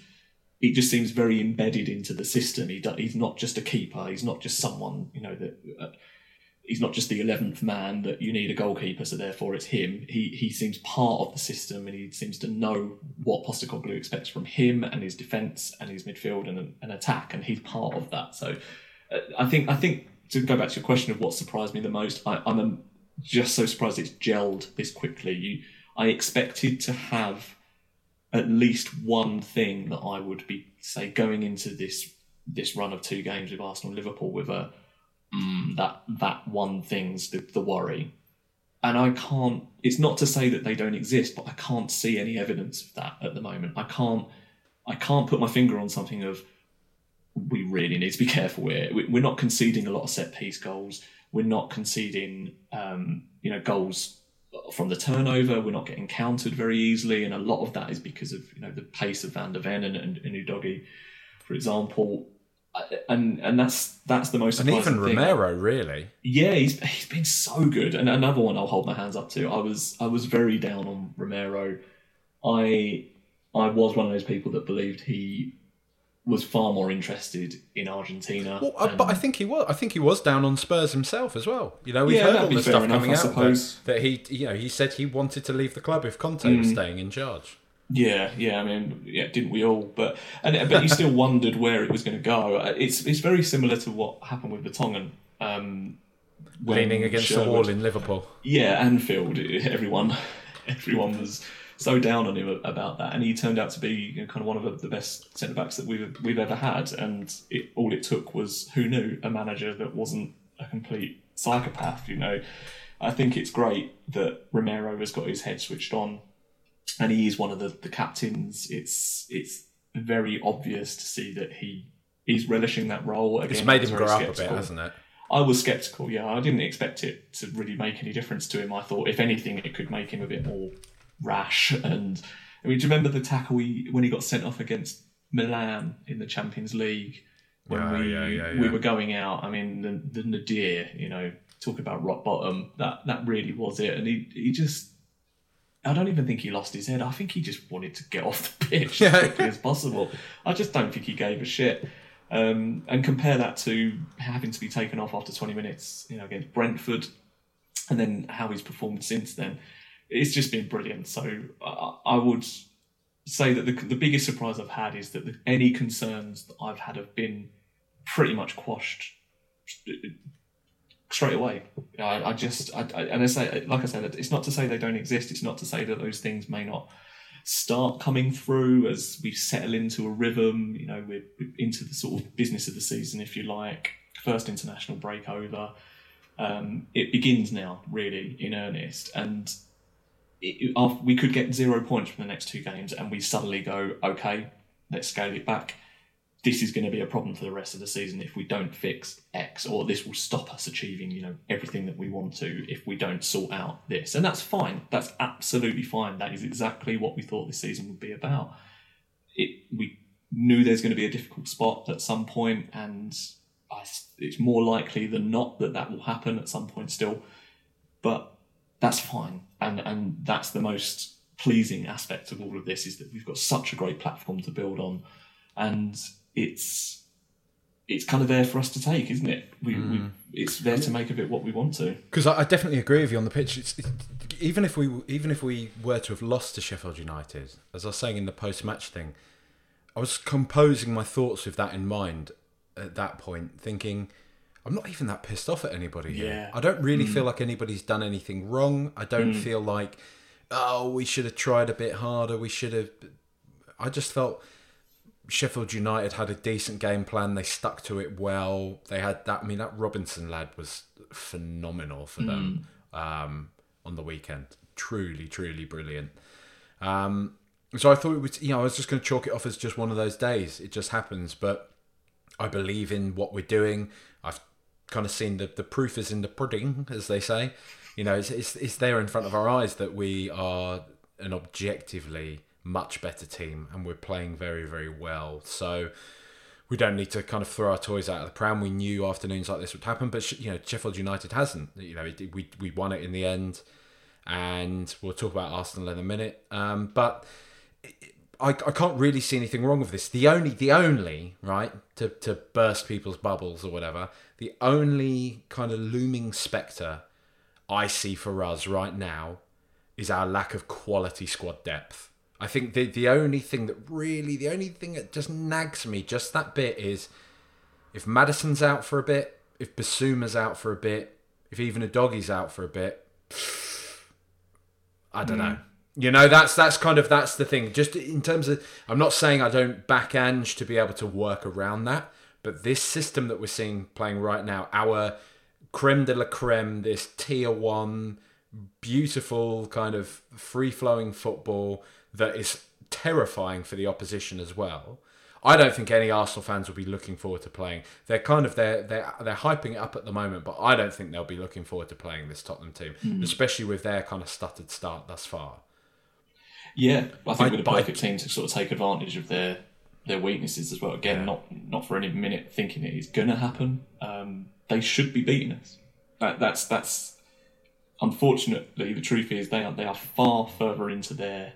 Speaker 2: he just seems very embedded into the system. He do, he's not just a keeper. He's not just someone you know that. Uh, he's not just the eleventh man that you need a goalkeeper, so therefore it's him. He he seems part of the system, and he seems to know what Postecoglou expects from him and his defence and his midfield and an attack, and he's part of that. So uh, I think I think to go back to your question of what surprised me the most, I, I'm um, just so surprised it's gelled this quickly. You, I expected to have at least one thing that I would be say going into this this run of two games with Arsenal Liverpool with a mm, that that one thing's the, the worry. And I can't. It's not to say that they don't exist, but I can't see any evidence of that at the moment. I can't. I can't put my finger on something of. We really need to be careful here. We- We're not conceding a lot of set piece goals. We're not conceding, um, you know, goals from the turnover. We're not getting countered very easily, and a lot of that is because of you know the pace of Van der Ven and, and, and Udogie, for example. And and that's that's the most
Speaker 1: and even
Speaker 2: thing.
Speaker 1: Romero, really.
Speaker 2: Yeah, he's he's been so good. And another one I'll hold my hands up to. I was I was very down on Romero. I I was one of those people that believed he was far more interested in Argentina.
Speaker 1: Well, uh,
Speaker 2: and-
Speaker 1: but I think he was. I think he was down on Spurs himself as well. You know, we've
Speaker 2: Yeah,
Speaker 1: heard all the stuff
Speaker 2: enough,
Speaker 1: coming
Speaker 2: I
Speaker 1: out that,
Speaker 2: suppose. Mm.
Speaker 1: that he, you know, he said he wanted to leave the club if Conte was staying in charge.
Speaker 2: Yeah, yeah. I mean, yeah, didn't we all? But and but you still wondered where it was going to go. Uh, It's it's very similar to what happened with Vertonghen. Um,
Speaker 1: Leaning against the wall in Liverpool.
Speaker 2: Yeah, Anfield. Everyone, everyone was so down on him about that, and he turned out to be you know, kind of one of the best centre backs that we've we've ever had. And it, all it took was who knew a manager that wasn't a complete psychopath. You know, I think it's great that Romero has got his head switched on, and he is one of the, the captains. It's it's very obvious to see that he he's relishing that role. Again,
Speaker 1: It's made him grow up a bit, hasn't it?
Speaker 2: I was skeptical. Yeah, I didn't expect it to really make any difference to him. I thought, if anything, it could make him a bit more rash. And I mean, do you remember the tackle he, when he got sent off against Milan in the Champions League when
Speaker 1: Oh,
Speaker 2: we
Speaker 1: yeah, yeah,
Speaker 2: we were going out? I mean, the, the nadir, you know, talk about rock bottom. That that really was it. And he he just I don't even think he lost his head. I think he just wanted to get off the pitch as quickly as possible. I just don't think he gave a shit. Um, and compare that to having to be taken off after 20 minutes, you know, against Brentford, and then how he's performed since then. It's just been brilliant. So I, I would say that the, the biggest surprise I've had is that the, any concerns that I've had have been pretty much quashed straight away. I, I just, I, I, and I say, like I said, it's not to say they don't exist. It's not to say that those things may not start coming through as we settle into a rhythm. You know, we're into the sort of business of the season, if you like. First international break over. Um, it begins now, really, in earnest, and it, we could get zero points from the next two games, and we suddenly go, okay, let's scale it back this is going to be a problem for the rest of the season if we don't fix X, or this will stop us achieving, you know, everything that we want to if we don't sort out this. And that's fine. That's absolutely fine. That is exactly what we thought this season would be about. It we knew there's going to be a difficult spot at some point, and I, it's more likely than not that that will happen at some point still. But that's fine, and and that's the most pleasing aspect of all of this is that we've got such a great platform to build on, and it's it's kind of there for us to take, isn't it? We, mm. we it's there to make of it what we want to.
Speaker 1: Because I, I, definitely agree with you on the pitch. It's, it's, even if we even if we were to have lost to Sheffield United, as I was saying in the post match thing, I was composing my thoughts with that in mind at that point, thinking. I'm not even that pissed off at anybody here. Yeah. I don't really mm. feel like anybody's done anything wrong. I don't mm. feel like, oh, we should have tried a bit harder. We should have. I just felt Sheffield United had a decent game plan. They stuck to it well. They had that. I mean, that Robinson lad was phenomenal for them mm. um, on the weekend. Truly, truly brilliant. Um, so I thought it was. You know, I was just going to chalk it off as just one of those days. It just happens. But I believe in what we're doing. I've kind of seen the the proof is in the pudding, as they say. You know, it's it's, it's there in front of our eyes that we are an objectively much better team and we're playing very, very well. So we don't need to kind of throw our toys out of the pram. We knew afternoons like this would happen, but you know Sheffield United hasn't. You know we we won it in the end, and we'll talk about Arsenal in a minute. Um, but I, I can't really see anything wrong with this. The only the only right to to burst people's bubbles or whatever. The only kind of looming spectre I see for us right now is our lack of quality squad depth. I think the the only thing that really the only thing that just nags me just that bit is if Maddison's out for a bit, if Bissouma's out for a bit, if even Udogie's out for a bit, I don't mm. know. You know, that's that's kind of that's the thing. Just in terms of, I'm not saying I don't back Ange to be able to work around that, but this system that we're seeing playing right now, our creme de la creme, this tier one, beautiful kind of free flowing football that is terrifying for the opposition as well. I don't think any Arsenal fans will be looking forward to playing. They're kind of they're they're they're hyping it up at the moment, but I don't think they'll be looking forward to playing this Tottenham team, mm. especially with their kind of stuttered start thus far.
Speaker 2: Yeah, I think I, we're the perfect team to sort of take advantage of their their weaknesses as well. Again, yeah. not not for any minute thinking it is going to happen. Um, they should be beating us. That, that's that's unfortunately the truth is they are they are far further into their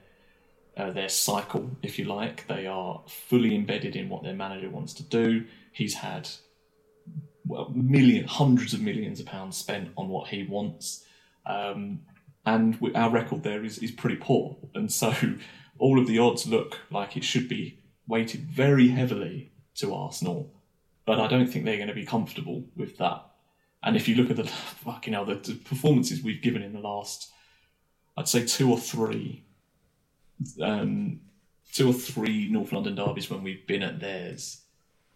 Speaker 2: uh, their cycle, if you like. They are fully embedded in what their manager wants to do. He's had well, million, hundreds of millions of pounds spent on what he wants, um, and we, our record there is, is pretty poor. And so, all of the odds look like it should be weighted very heavily to Arsenal, but I don't think they're going to be comfortable with that. And if you look at the fucking hell, the, the performances we've given in the last, I'd say two or three um, two or three North London derbies when we've been at theirs,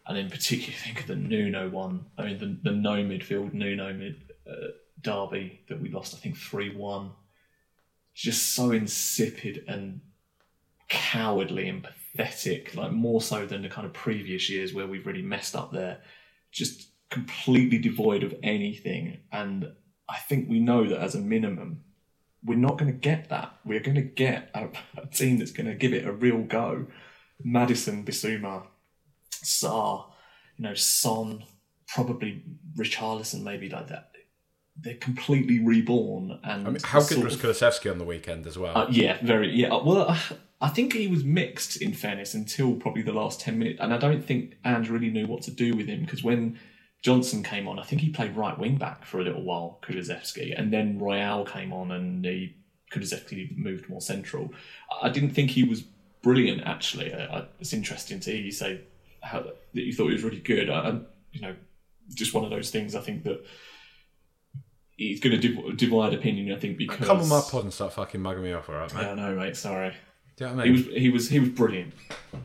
Speaker 2: and in particular, think of the Nuno one. I mean, the, the no midfield Nuno mid uh, derby that we lost, I think three one. Just so insipid and cowardly and pathetic, like more so than the kind of previous years where we've really messed up there. Just completely devoid of anything, and I think we know that as a minimum we're not going to get that. We're going to get a, a team that's going to give it a real go. Maddison, Bissouma, Sarr, you know, Son, probably Richarlison, maybe like that. They're completely reborn. And
Speaker 1: I mean, how good was Kulusevski on the weekend as well?
Speaker 2: uh, yeah, very. Yeah, uh, well, uh, I think he was mixed in fairness until probably the last ten minutes, and I don't think Ange really knew what to do with him because when Johnson came on, I think he played right wing back for a little while, Kulusevski, and then Royal came on and he Kulusevski moved more central. I didn't think he was brilliant actually. I, I, it's interesting to hear you say how that you thought he was really good. I, you know, just one of those things. I think that. He's going to div- divide opinion, I think, because
Speaker 1: Come on my pod and start fucking mugging me off, alright, mate?
Speaker 2: yeah, no, mate. Sorry.
Speaker 1: Do you know what I
Speaker 2: He
Speaker 1: mean?
Speaker 2: was he was he was brilliant.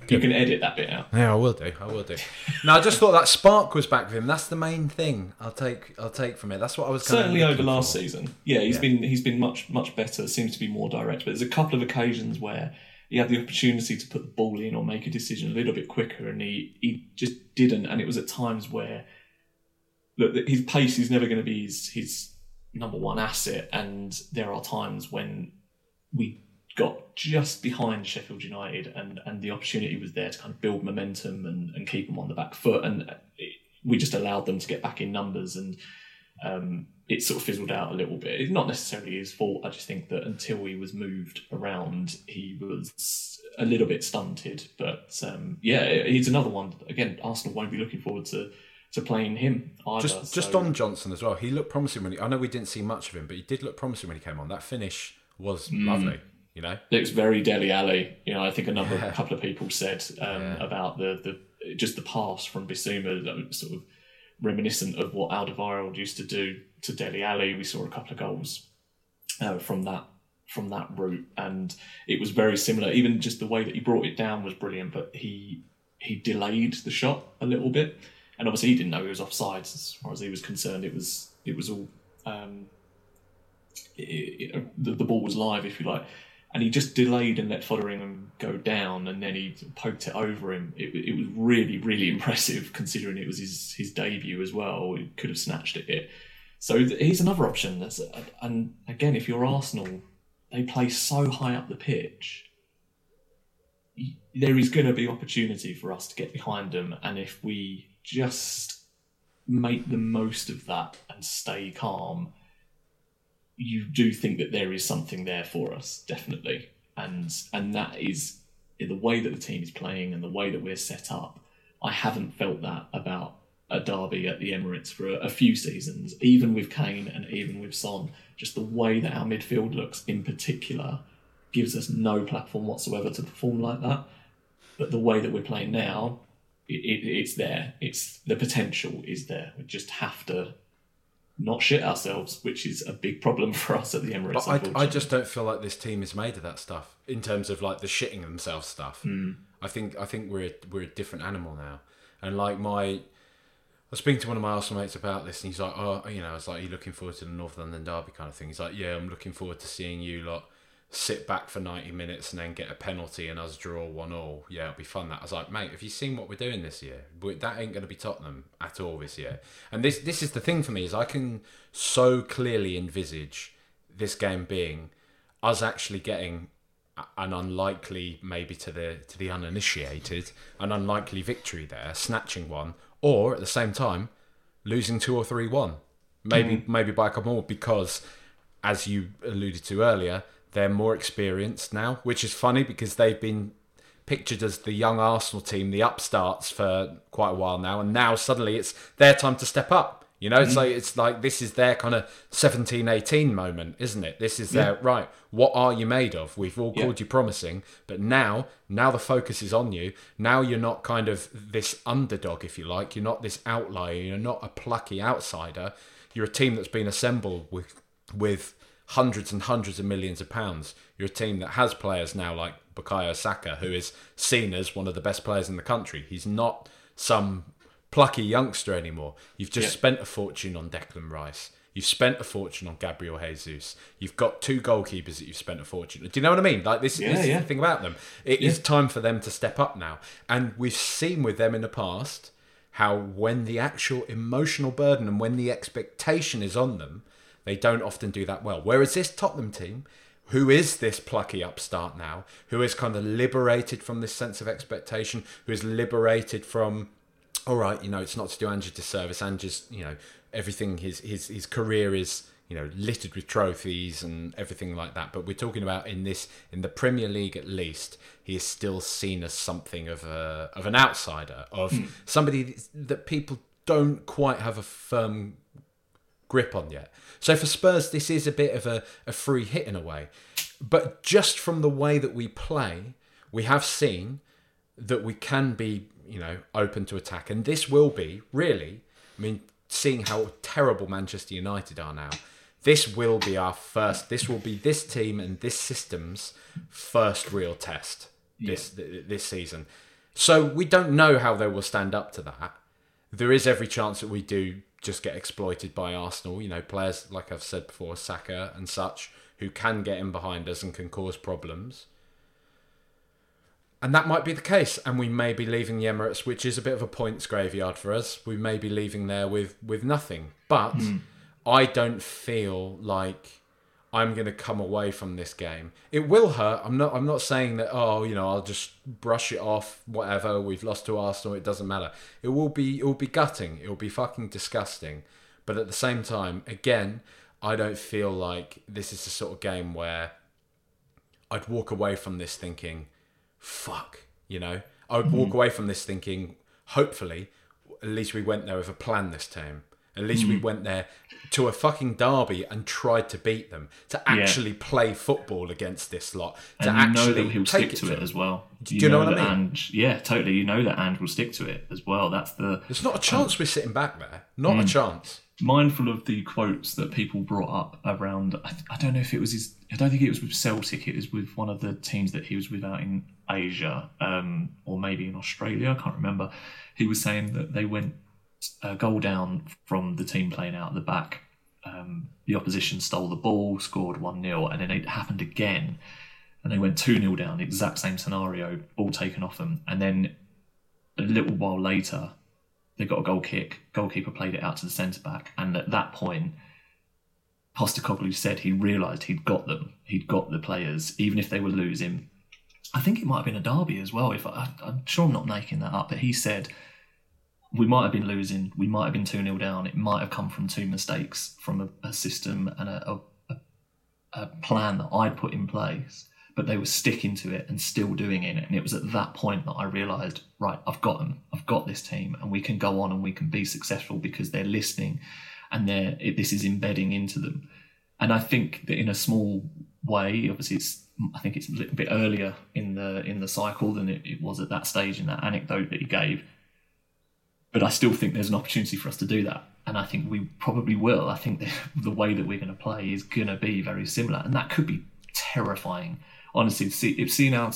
Speaker 2: You can edit that bit out.
Speaker 1: Yeah, I will do. I will do. no, I just thought that spark was back with him. That's the main thing. I'll take. I'll take from it. That's what I was kind
Speaker 2: Certainly over
Speaker 1: looking
Speaker 2: last
Speaker 1: for.
Speaker 2: season. Yeah, he's been he's been much much better. Seems to be more direct. But there's a couple of occasions where he had the opportunity to put the ball in or make a decision a little bit quicker, and he he just didn't. And it was at times where look, his pace is never going to be his his number one asset, and there are times when we got just behind Sheffield United, and, and the opportunity was there to kind of build momentum and, and keep them on the back foot, and it, we just allowed them to get back in numbers, and um, it sort of fizzled out a little bit. It's not necessarily his fault. I just think that until he was moved around, he was a little bit stunted. But um, yeah, he's another one. Again, Arsenal won't be looking forward to to playing him either.
Speaker 1: Just, just
Speaker 2: so-
Speaker 1: on Johnson as well. He looked promising when he. I know we didn't see much of him, but he did look promising when he came on. That finish was
Speaker 2: Mm.
Speaker 1: lovely. You know.
Speaker 2: looks very Dele Alli. You know, I think a number, a couple of people said um, about the the just the pass from Bissouma, sort of reminiscent of what Alderweireld used to do to Dele Alli. We saw a couple of goals uh, from that from that route, and it was very similar. Even just the way that he brought it down was brilliant, but he he delayed the shot a little bit, and obviously he didn't know he was offside as far as he was concerned. It was it was all. Um, it, the, the ball was live, if you like, and he just delayed and let Foderingham go down, and then he poked it over him. It, it was really, really impressive considering it was his his debut as well. He could have snatched at it. So th- he's another option. That's and again, if you're Arsenal, they play so high up the pitch. There is going to be opportunity for us to get behind them, and if we just make the most of that and stay calm, you do think that there is something there for us, definitely. And and that is the way that the team is playing and the way that we're set up. I haven't felt that about a derby at the Emirates for a, a few seasons, even with Kane and even with Son. Just the way that our midfield looks, in particular, gives us no platform whatsoever to perform like that. But the way that we're playing now, it, it, it's there. It's the potential is there. We just have to not shit ourselves, which is a big problem for us at the Emirates.
Speaker 1: But I, I just don't feel like this team is made of that stuff in terms of like the shitting themselves stuff.
Speaker 2: Hmm.
Speaker 1: I think I think we're a, we're a different animal now, and like my. I was speaking to one of my Arsenal mates about this, and he's like, "Oh, you know, I was like, are you looking forward to the North London derby kind of thing?" He's like, "Yeah, I'm looking forward to seeing you lot sit back for 90 minutes and then get a penalty and us draw one all. Yeah, it'll be fun." That I was like, "Mate, have you seen what we're doing this year? That ain't going to be Tottenham at all this year." And this this is the thing for me is I can so clearly envisage this game being us actually getting an unlikely, maybe to the to the uninitiated, an unlikely victory there, snatching one, or at the same time losing two or three one, maybe mm. maybe by a couple more because, as you alluded to earlier, they're more experienced now, which is funny because they've been pictured as the young Arsenal team, the upstarts for quite a while now, and now suddenly it's their time to step up. You know, it's like mm. it's like this is their kind of 17, 18 moment, isn't it? This is their right. What are you made of? We've all
Speaker 2: Yeah.
Speaker 1: called you promising, but now, now the focus is on you. Now you're not kind of this underdog, if you like. You're not this outlier. You're not a plucky outsider. You're a team that's been assembled with with hundreds and hundreds of millions of pounds. You're a team that has players now like Bukayo Saka, who is seen as one of the best players in the country. He's not some plucky youngster anymore. You've just
Speaker 2: Yeah.
Speaker 1: spent a fortune on Declan Rice. You've spent a fortune on Gabriel Jesus. You've got two goalkeepers that you've spent a fortune. Do you know what I mean? Like this,
Speaker 2: Yeah,
Speaker 1: this
Speaker 2: yeah.
Speaker 1: is the thing about them. It is time for them to step up now. And we've seen with them in the past how when the actual emotional burden and when the expectation is on them, they don't often do that well. Whereas this Tottenham team, who is this plucky upstart now, who is kind of liberated from this sense of expectation, who is liberated from, all right, you know, it's not to do Ange a disservice. Ange's, you know, everything his his his career is you know littered with trophies and everything like that. But we're talking about in this in the Premier League at least, he is still seen as something of a of an outsider, of
Speaker 2: Hmm.
Speaker 1: somebody that people don't quite have a firm grip on yet. So for Spurs, this is a bit of a, a free hit in a way. But just from the way that we play, we have seen that we can be, you know, open to attack. And this will be, really, I mean, seeing how terrible Manchester United are now, this will be our first, this will be this team and this system's first real test this th- this season. So we don't know how they will stand up to that. There is every chance that we do just get exploited by Arsenal. You know, players like I've said before, Saka and such, who can get in behind us and can cause problems. And that might be the case, and we may be leaving the Emirates, which is a bit of a points graveyard for us. We may be leaving there with with nothing. But hmm. I don't feel like I'm going to come away from this game. It will hurt. I'm not. I'm not saying that. Oh, you know, I'll just brush it off. Whatever. We've lost to Arsenal. It doesn't matter. It will be. It will be gutting. It will be fucking disgusting. But at the same time, again, I don't feel like this is the sort of game where I'd walk away from this thinking, "Fuck," you know. I would walk mm-hmm. away from this thinking, hopefully, at least we went there with a plan this time. At least we went there to a fucking derby and tried to beat them, to actually play football against this lot, to
Speaker 2: and you know
Speaker 1: actually
Speaker 2: that he'll
Speaker 1: take
Speaker 2: stick to it as well.
Speaker 1: Do you know what I mean?
Speaker 2: And yeah, totally. You know that and will stick to it as well. That's the
Speaker 1: There's not a chance we're sitting back there. Not
Speaker 2: Mm.
Speaker 1: a chance.
Speaker 2: mindful of the quotes that people brought up around. I, I don't know if it was his. I don't think it was with Celtic. It was with one of the teams that he was with out in Asia, um, or maybe in Australia. I can't remember. He was saying that they went a goal down from the team playing out the back. Um, the opposition stole the ball, scored one 0 and then it happened again, and they went two 0 down. Exact same scenario, ball taken off them, and then a little while later they got a goal kick. Goalkeeper played it out to the centre back, and at that point, Postecoglou said he realised he'd got them. He'd got the players, even if they were losing. I think it might have been a derby as well. If I, I'm sure I'm not making that up, but he said we might have been losing. We might have been two 0 down. It might have come from two mistakes from a, a system and a, a, a plan that I'd put in place. But they were sticking to it and still doing it. And it was at that point that I realised, right, I've got them. I've got this team, and we can go on and we can be successful because they're listening, and they're it, this is embedding into them. And I think that in a small way, obviously, it's I think it's a little bit earlier in the in the cycle than it, it was at that stage in that anecdote that he gave. But I still think there's an opportunity for us to do that. And I think we probably will. I think the, way that we're going to play is going to be very similar. And that could be terrifying, honestly. to see- If seeing our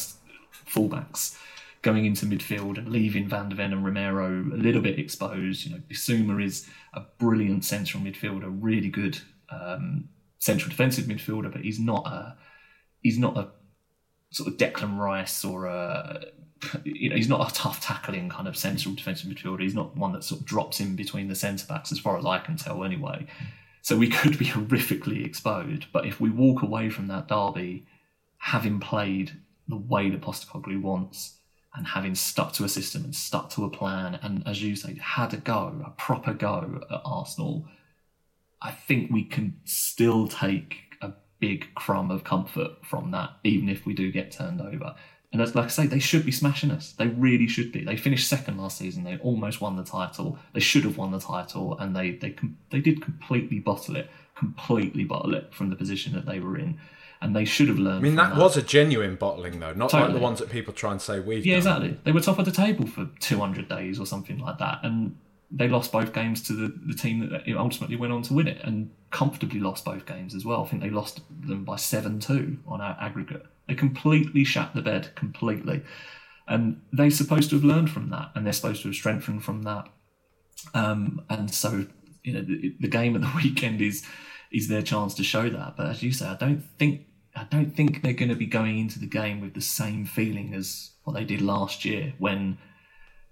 Speaker 2: fullbacks going into midfield and leaving Van der Ven and Romero a little bit exposed, you know, Bissouma is a brilliant central midfielder, really good um, central defensive midfielder, but he's not a he's not a sort of Declan Rice or a you know he's not a tough tackling kind of central defensive midfielder. He's not one that sort of drops in between the centre backs, as far as I can tell, anyway. So we could be horrifically exposed. But if we walk away from that derby, having played the way that Postecoglou wants, and having stuck to a system and stuck to a plan, and as you say, had a go, a proper go at Arsenal, I think we can still take a big crumb of comfort from that, even if we do get turned over. And as like I say, they should be smashing us. They really should be. They finished second last season. They almost won the title. They should have won the title, and they they com- they did completely bottle it, completely bottle it from the position that they were in. And they should have learned.
Speaker 1: I mean,
Speaker 2: from
Speaker 1: that was a genuine bottling, though, not like the ones that people try and say we've done.
Speaker 2: Yeah,
Speaker 1: done.
Speaker 2: exactly. They were top of the table for 200 days or something like that, and they lost both games to the, the team that ultimately went on to win it, and comfortably lost both games as well. I think they lost them by seven two on our aggregate. They completely shat the bed completely, and they're supposed to have learned from that, and they're supposed to have strengthened from that. Um, and so, you know, the, the game at the weekend is is their chance to show that. But as you say, I don't think I don't think they're going to be going into the game with the same feeling as what they did last year when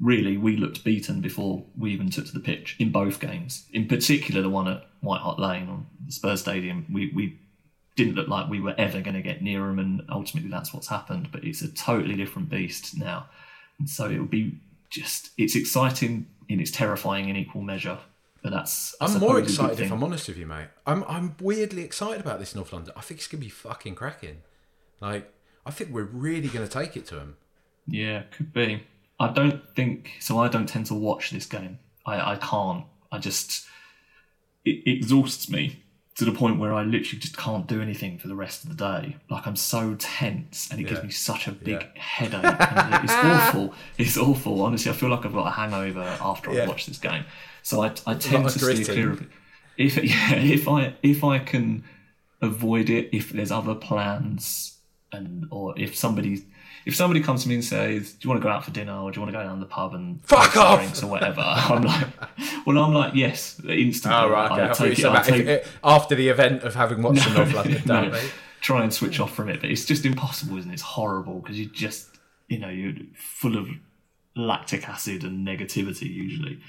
Speaker 2: really we looked beaten before we even took to the pitch in both games. In particular, the one at White Hart Lane on the Spurs Stadium, we, we didn't look like we were ever going to get near them, and ultimately that's what's happened. But it's a totally different beast now, and so it will be just it's exciting and it's terrifying in equal measure But that's. I
Speaker 1: I'm more excited if. I'm honest with you, mate. I'm I'm weirdly excited about this North London. I think it's gonna be fucking cracking. Like I think we're really gonna take it to them.
Speaker 2: Yeah, could be. I don't think so. I don't tend to watch this game. I, I can't. I just it, it exhausts me to the point where I literally just can't do anything for the rest of the day. Like I'm so tense, and it gives me such a big
Speaker 1: Yeah.
Speaker 2: headache. and it's awful. It's awful. Honestly, I feel like I've got a hangover after I
Speaker 1: Yeah.
Speaker 2: watch this game. So I, I tend
Speaker 1: of
Speaker 2: to steer clear of it. If yeah, if I if I can avoid it, if there's other plans, and or if somebody if somebody comes to me and says, "Do you want to go out for dinner, or do you want to go down the pub and
Speaker 1: Fuck off!"
Speaker 2: drinks or whatever?" I'm like, well, I'm like, yes, instantly.
Speaker 1: Oh right, okay.
Speaker 2: I take it.
Speaker 1: said
Speaker 2: I
Speaker 1: that
Speaker 2: take,
Speaker 1: after the event of having watched the North London
Speaker 2: no,
Speaker 1: derby.
Speaker 2: try and switch off from it, but it's just impossible, isn't it? It's horrible because you're just, you know, you're full of lactic acid and negativity usually,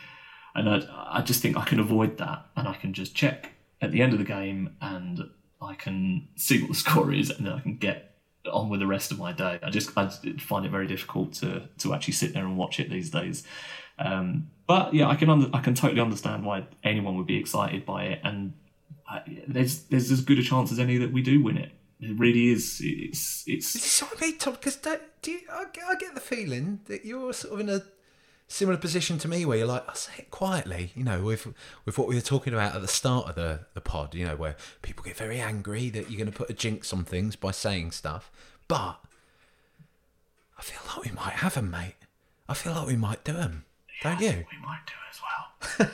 Speaker 2: and I, I just think I can avoid that, and I can just check at the end of the game, and I can see what the score is, and then I can get on with the rest of my day. I just I find it very difficult to to actually sit there and watch it these days. Um, but yeah, I can under, I can totally understand why anyone would be excited by it, and I, there's there's as good a chance as any that we do win it. It really is. It's it's
Speaker 1: This is what I mean, Tom. Because do you, I, I get the feeling that you're sort of in a similar position to me, where you're like, I say it quietly, you know, with with what we were talking about at the start of the the pod, you know, where people get very angry that you're going to put a jinx on things by saying stuff, but I feel like we might have them, mate. I feel like we might do them, don't you?
Speaker 2: we might do as well.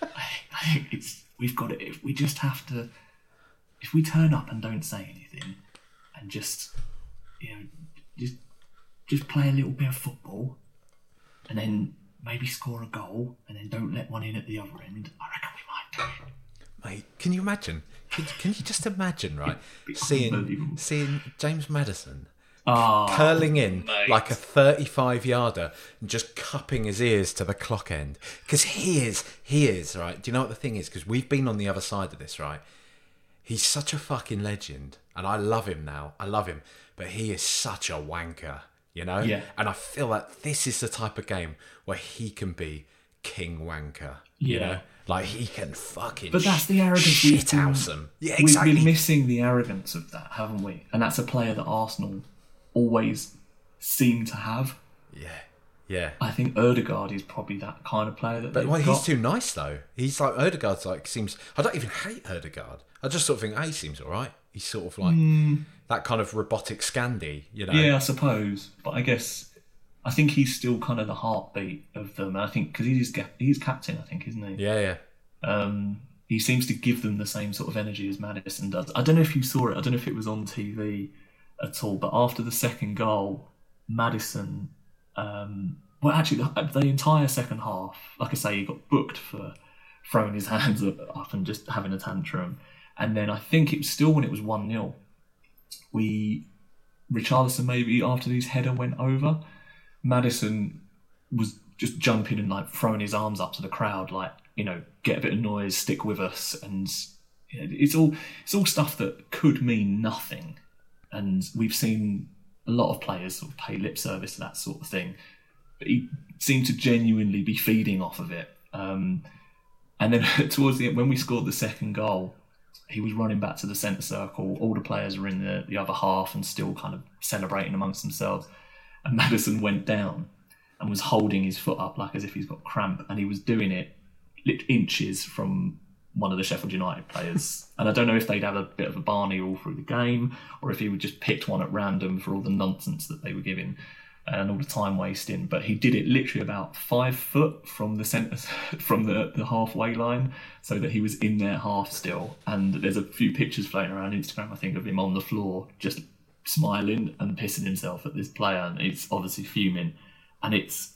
Speaker 2: I, I think it's we've got it. If we just have to, if we turn up and don't say anything, and just you know, just just play a little bit of football, and then maybe score a goal, and then don't let one in at the other end. I reckon we might do it.
Speaker 1: Mate, can you imagine? Can, can you just imagine, right? Seeing seeing James Maddison
Speaker 2: Ah,
Speaker 1: curling in
Speaker 2: mate.
Speaker 1: like a 35 yarder and just cupping his ears to the clock end because he is he is right do you know what the thing is because we've been on the other side of this right he's such a fucking legend and i love him now i love him but he is such a wanker you know
Speaker 2: Yeah.
Speaker 1: and i feel like this is the type of game where he can be king wanker you know like he can fucking
Speaker 2: But that's the arrogance
Speaker 1: shit
Speaker 2: been-
Speaker 1: them yeah
Speaker 2: We've been missing the arrogance of that, haven't we? And that's a player that Arsenal always seem to have.
Speaker 1: yeah yeah
Speaker 2: I think Ødegaard is probably that kind of player that
Speaker 1: But well, he's
Speaker 2: got.
Speaker 1: too nice though. He's like Ødegaard's like seems. I don't even hate Ødegaard. I just sort of think, hey, he seems all right. He's sort of like that kind of robotic Scandi, you know.
Speaker 2: Yeah, I suppose. But I guess I think he's still kind of the heartbeat of them. I think because he's he's captain, I think, isn't he?
Speaker 1: yeah, yeah.
Speaker 2: Um, he seems to give them the same sort of energy as Maddison does. I don't know if you saw it. I don't know if it was on TV at all. But after the second goal, Maddison, um, well, actually, the, the entire second half, like I say, he got booked for throwing his hands up and just having a tantrum. And then I think it was still when it was one 0 we Richarlison maybe after his header went over, Maddison was just jumping and like throwing his arms up to the crowd, like you know, get a bit of noise, stick with us, and you know, it's all it's all stuff that could mean nothing, and we've seen a lot of players sort of pay lip service to that sort of thing, but he seemed to genuinely be feeding off of it. Um, and then towards the end, when we scored the second goal, he was running back to the centre circle. All the players were in the, the other half and still kind of celebrating amongst themselves. And Maddison went down and was holding his foot up like as if he's got cramp, and he was doing it lit inches from one of the Sheffield United players. and I don't know if they'd have a bit of a Barney all through the game, or if he would just picked one at random for all the nonsense that they were giving and all the time wasting. But he did it literally about five foot from the centre, from the, the halfway line, so that he was in their half still. And there's a few pictures floating around Instagram, I think, of him on the floor just smiling and pissing himself at this player, and it's obviously fuming. And it's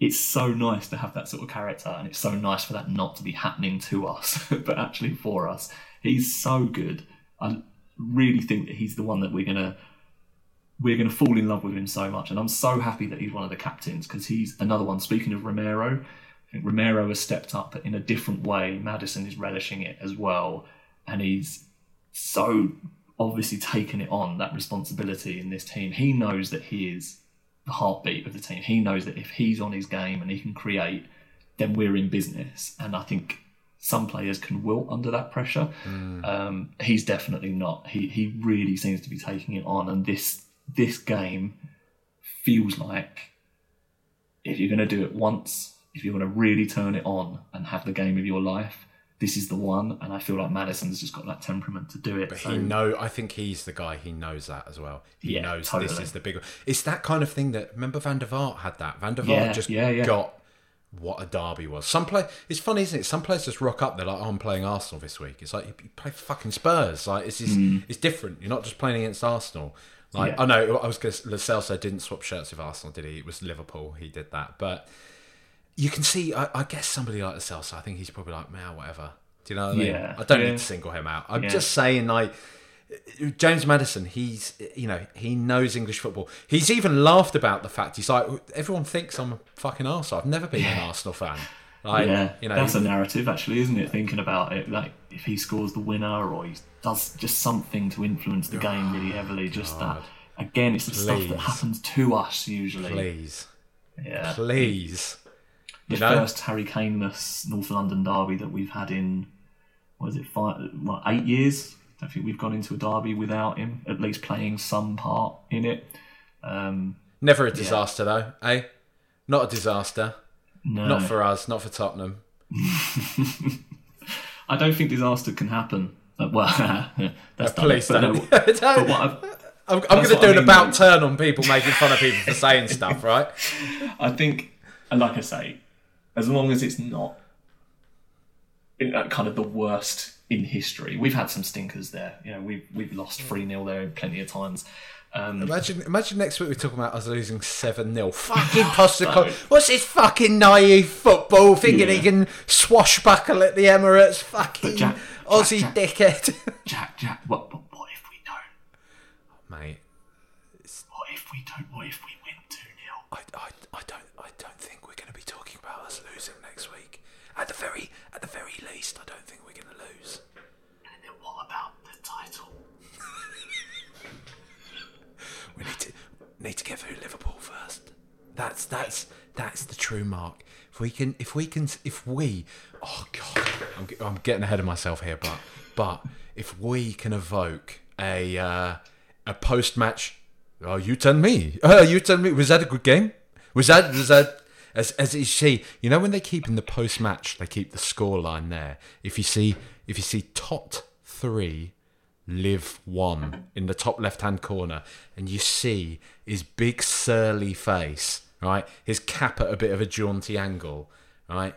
Speaker 2: it's so nice to have that sort of character, and it's so nice for that not to be happening to us, but actually for us. He's so good. I really think that he's the one that we're gonna we're gonna fall in love with him so much, and I'm so happy that he's one of the captains because he's another one. Speaking of Romero, I think Romero has stepped up in a different way. Maddison is relishing it as well, and he's so obviously taken it on that responsibility in this team. He knows that he is the heartbeat of the team. He knows that if he's on his game and he can create, then we're in business. And I think some players can wilt under that pressure. Um, he's definitely not. He he really seems to be taking it on, and this this game feels like if you're going to do it once, if you're going to really turn it on and have the game of your life, this is the one. And I feel like Maddison's just got that temperament to do it.
Speaker 1: But
Speaker 2: So-
Speaker 1: he know. I think he's the guy. He knows that as well. He
Speaker 2: Yeah,
Speaker 1: knows this is the big. It's that kind of thing that. Remember, Van der Vaart had that. Van der Vaart
Speaker 2: Yeah,
Speaker 1: just
Speaker 2: yeah,
Speaker 1: got what a derby was. Some play. It's funny, isn't it? Some players just rock up. They're like, oh, "I'm playing Arsenal this week." It's like you you play fucking Spurs. Like it's just, hmm. it's different. You're not just playing against Arsenal. Like.
Speaker 2: Yeah.
Speaker 1: I know I was going Celso didn't swap shirts with Arsenal, did he? It was Liverpool. He did that, but you can see. I, I guess somebody like Celso, I think he's probably like, man, whatever. Do you know what I mean?
Speaker 2: Yeah,
Speaker 1: I don't
Speaker 2: yeah.
Speaker 1: need to single him out. I'm just saying, like. James Maddison, he's you know he knows English football. He's even laughed about the fact he's like everyone thinks I'm a fucking arsehole. I've never been an Arsenal fan. Like,
Speaker 2: yeah,
Speaker 1: you know,
Speaker 2: that's a narrative, actually, isn't it? Thinking about it, like if he scores the winner or he does just something to influence the game really heavily, just that. Again, it's the stuff that happens to us usually.
Speaker 1: please,
Speaker 2: Yeah,
Speaker 1: please.
Speaker 2: the
Speaker 1: you know?
Speaker 2: first Harry Kane-less North London derby that we've had in what is it, five, what, eight years? I think we've gone into a derby without him at least playing some part in it. Um,
Speaker 1: Never a disaster though, eh? Not a disaster.
Speaker 2: No,
Speaker 1: Not for us. Not for Tottenham.
Speaker 2: I don't think disaster can happen. Uh, well, that's done
Speaker 1: Please
Speaker 2: it,
Speaker 1: don't.
Speaker 2: no, but what I've,
Speaker 1: I'm, I'm going to do
Speaker 2: I
Speaker 1: an
Speaker 2: mean,
Speaker 1: about
Speaker 2: though.
Speaker 1: turn on people making fun of people for saying stuff, right?
Speaker 2: I think, and like I say, as long as it's not in, uh, kind of the worst in history, we've had some stinkers there. You know, we've we've lost three 0 there plenty of times. Um,
Speaker 1: Imagine, imagine next week we're talking about us losing seven 0 Fucking Postecoglou. What's his fucking naive football thinking he can swashbuckle at the Emirates? Fucking
Speaker 2: Jack-
Speaker 1: Aussie
Speaker 2: Jack-
Speaker 1: dickhead.
Speaker 2: Jack, Jack, what, what, what if we don't?
Speaker 1: Mate,
Speaker 2: What if we don't? What if we win two 0
Speaker 1: I, I, I don't I don't think we're going to be talking about us losing next week. At the very at the very least, I don't think we're going to lose.
Speaker 2: And then what about the title?
Speaker 1: We need to need to get through Liverpool first. That's that's that's the true mark. If we can, if we can, if we, oh god, I'm, I'm getting ahead of myself here, but but if we can evoke a uh, a post match, oh you tell me, uh, you tell me, was that a good game? Was that was that? As, as you see, you know when they keep in the post match, they keep the score line there. If you see, if you see tot three live one in the top left hand corner and you see his big surly face right? His cap at a bit of a jaunty angle right?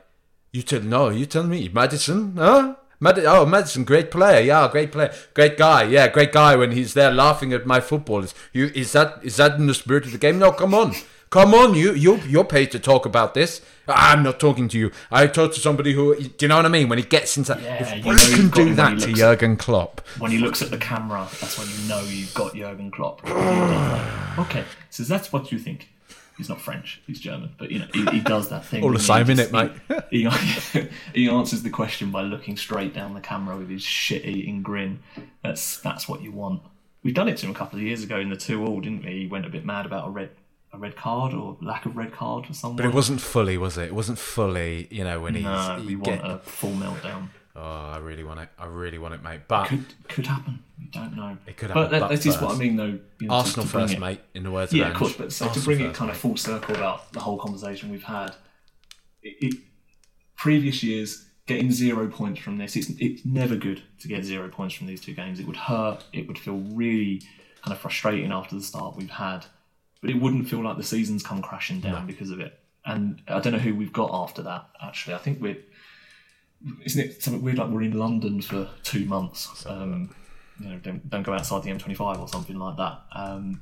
Speaker 1: You tell no you tell me maddison huh? Mad- oh maddison great player yeah great player great guy yeah great guy when he's there laughing at my footballers. You is that is that in the spirit of the game? No come on come on you you you're paid to talk about this i'm not talking to you i talk to somebody who do you know what i mean when he gets into
Speaker 2: Yeah,
Speaker 1: if
Speaker 2: you
Speaker 1: we
Speaker 2: know you've
Speaker 1: can do that to jurgen klopp
Speaker 2: When he looks at the camera, that's when you know you've got Jurgen Klopp. You've done that. okay, so that's what you think. He's not French, he's German, but you know he, he does that thing.
Speaker 1: All the same,
Speaker 2: in
Speaker 1: it,
Speaker 2: mate. he, he answers the question by looking straight down the camera with his shit-eating grin. That's that's what you want. We've done it to him a couple of years ago in the two all, didn't we? He went a bit mad about a red a red card or lack of red card for someone.
Speaker 1: But it wasn't fully, was it? It wasn't fully, you know, when he's.
Speaker 2: No,
Speaker 1: he
Speaker 2: we want
Speaker 1: get-
Speaker 2: a full meltdown.
Speaker 1: Oh, I really want it. I really want it, mate. But
Speaker 2: Could could happen. You don't know.
Speaker 1: It could
Speaker 2: But
Speaker 1: happen,
Speaker 2: that,
Speaker 1: but
Speaker 2: that is what I mean, though. You know,
Speaker 1: Arsenal
Speaker 2: to bring
Speaker 1: first,
Speaker 2: it-
Speaker 1: mate. In the words of
Speaker 2: Yeah,
Speaker 1: of
Speaker 2: of course. But so to bring it
Speaker 1: first,
Speaker 2: kind of full circle about the whole conversation we've had, it, it, previous years getting zero points from this, it's it's never good to get zero points from these two games. It would hurt. It would feel really kind of frustrating after the start we've had, but it wouldn't feel like the season's come crashing down because of it. And I don't know who we've got after that. Actually, I think we're. Isn't it something weird like we're in London for two months? Um, you know, don't, don't go outside the M25 or something like that. Um,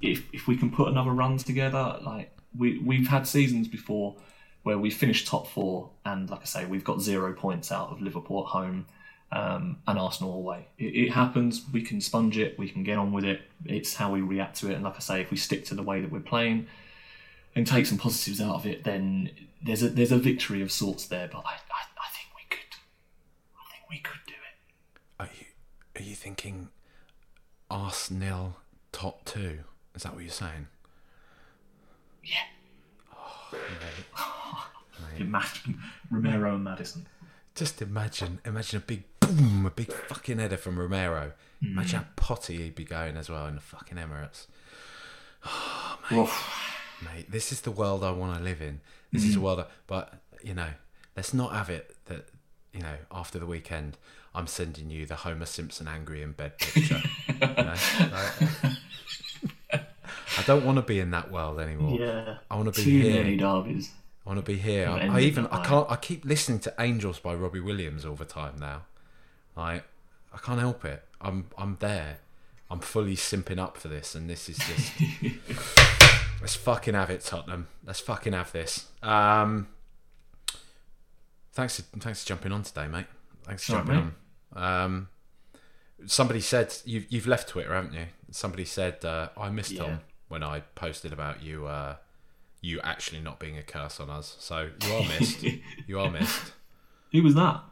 Speaker 2: if if we can put another run together, like we we've had seasons before where we finished top four, and like I say, we've got zero points out of Liverpool at home um, and Arsenal away. It, it happens. We can sponge it. We can get on with it. It's how we react to it. And like I say, if we stick to the way that we're playing and take some positives out of it, then there's a there's a victory of sorts there. But I I, I think we could. I think we could do it.
Speaker 1: Are you, are you thinking Arsenal top two? Is that what you're saying?
Speaker 2: Yeah. It matched Romero and Maddison.
Speaker 1: Just imagine, imagine a big boom, a big fucking header from Romero. Mm. Imagine how potty he'd be going as well in the fucking Emirates. Oh, mate, this is the world I want to live in. This is the mm. world, I, but you know, let's not have it that you know after the weekend I'm sending you the Homer Simpson angry in bed picture. you know? Like- I don't want to be in that world anymore.
Speaker 2: Yeah.
Speaker 1: I want to be
Speaker 2: Too
Speaker 1: here.
Speaker 2: many derbies.
Speaker 1: I want to be here. I, I even I can't. I keep listening to Angels by Robbie Williams all the time now. Like I can't help it. I'm I'm there. I'm fully simping up for this, and this is just. let's fucking have it, Tottenham. Let's fucking have this. Um, thanks, for, thanks for jumping on today, mate. Thanks for
Speaker 2: All right,
Speaker 1: jumping on. Um, somebody said you've you've left Twitter, haven't you? Somebody said uh, I missed
Speaker 2: Yeah.
Speaker 1: Tom when I posted about you. Uh, you actually not being a curse on us. So you are missed. you are missed.
Speaker 2: Who was that?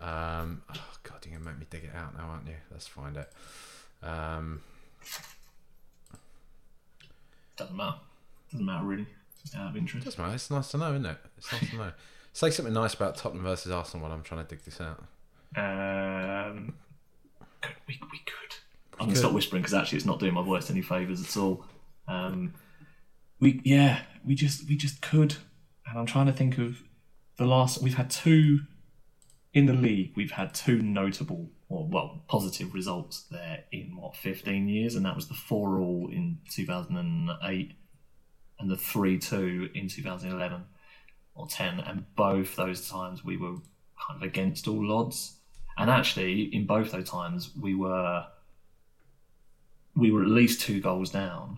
Speaker 1: Um, oh God, you're gonna make me dig it out now, aren't you? Let's find it. Um,
Speaker 2: Doesn't matter. Doesn't matter really. Just out of interest.
Speaker 1: doesn't matter. It's nice to know, isn't it? It's nice to know. Say something nice about Tottenham versus Arsenal while I'm trying to dig this out.
Speaker 2: Um, could- we, we could. I'm gonna stop whispering because actually it's not doing my voice any favors at all. Um, we yeah, we just we just could, and I'm trying to think of the last. We've had two in the league. We've had two notable or well positive results there in what 15 years, and that was the four all in 2008 and the three two in 2011 or 10, and both those times we were kind of against all odds. And actually, in both those times, we were we were at least two goals down.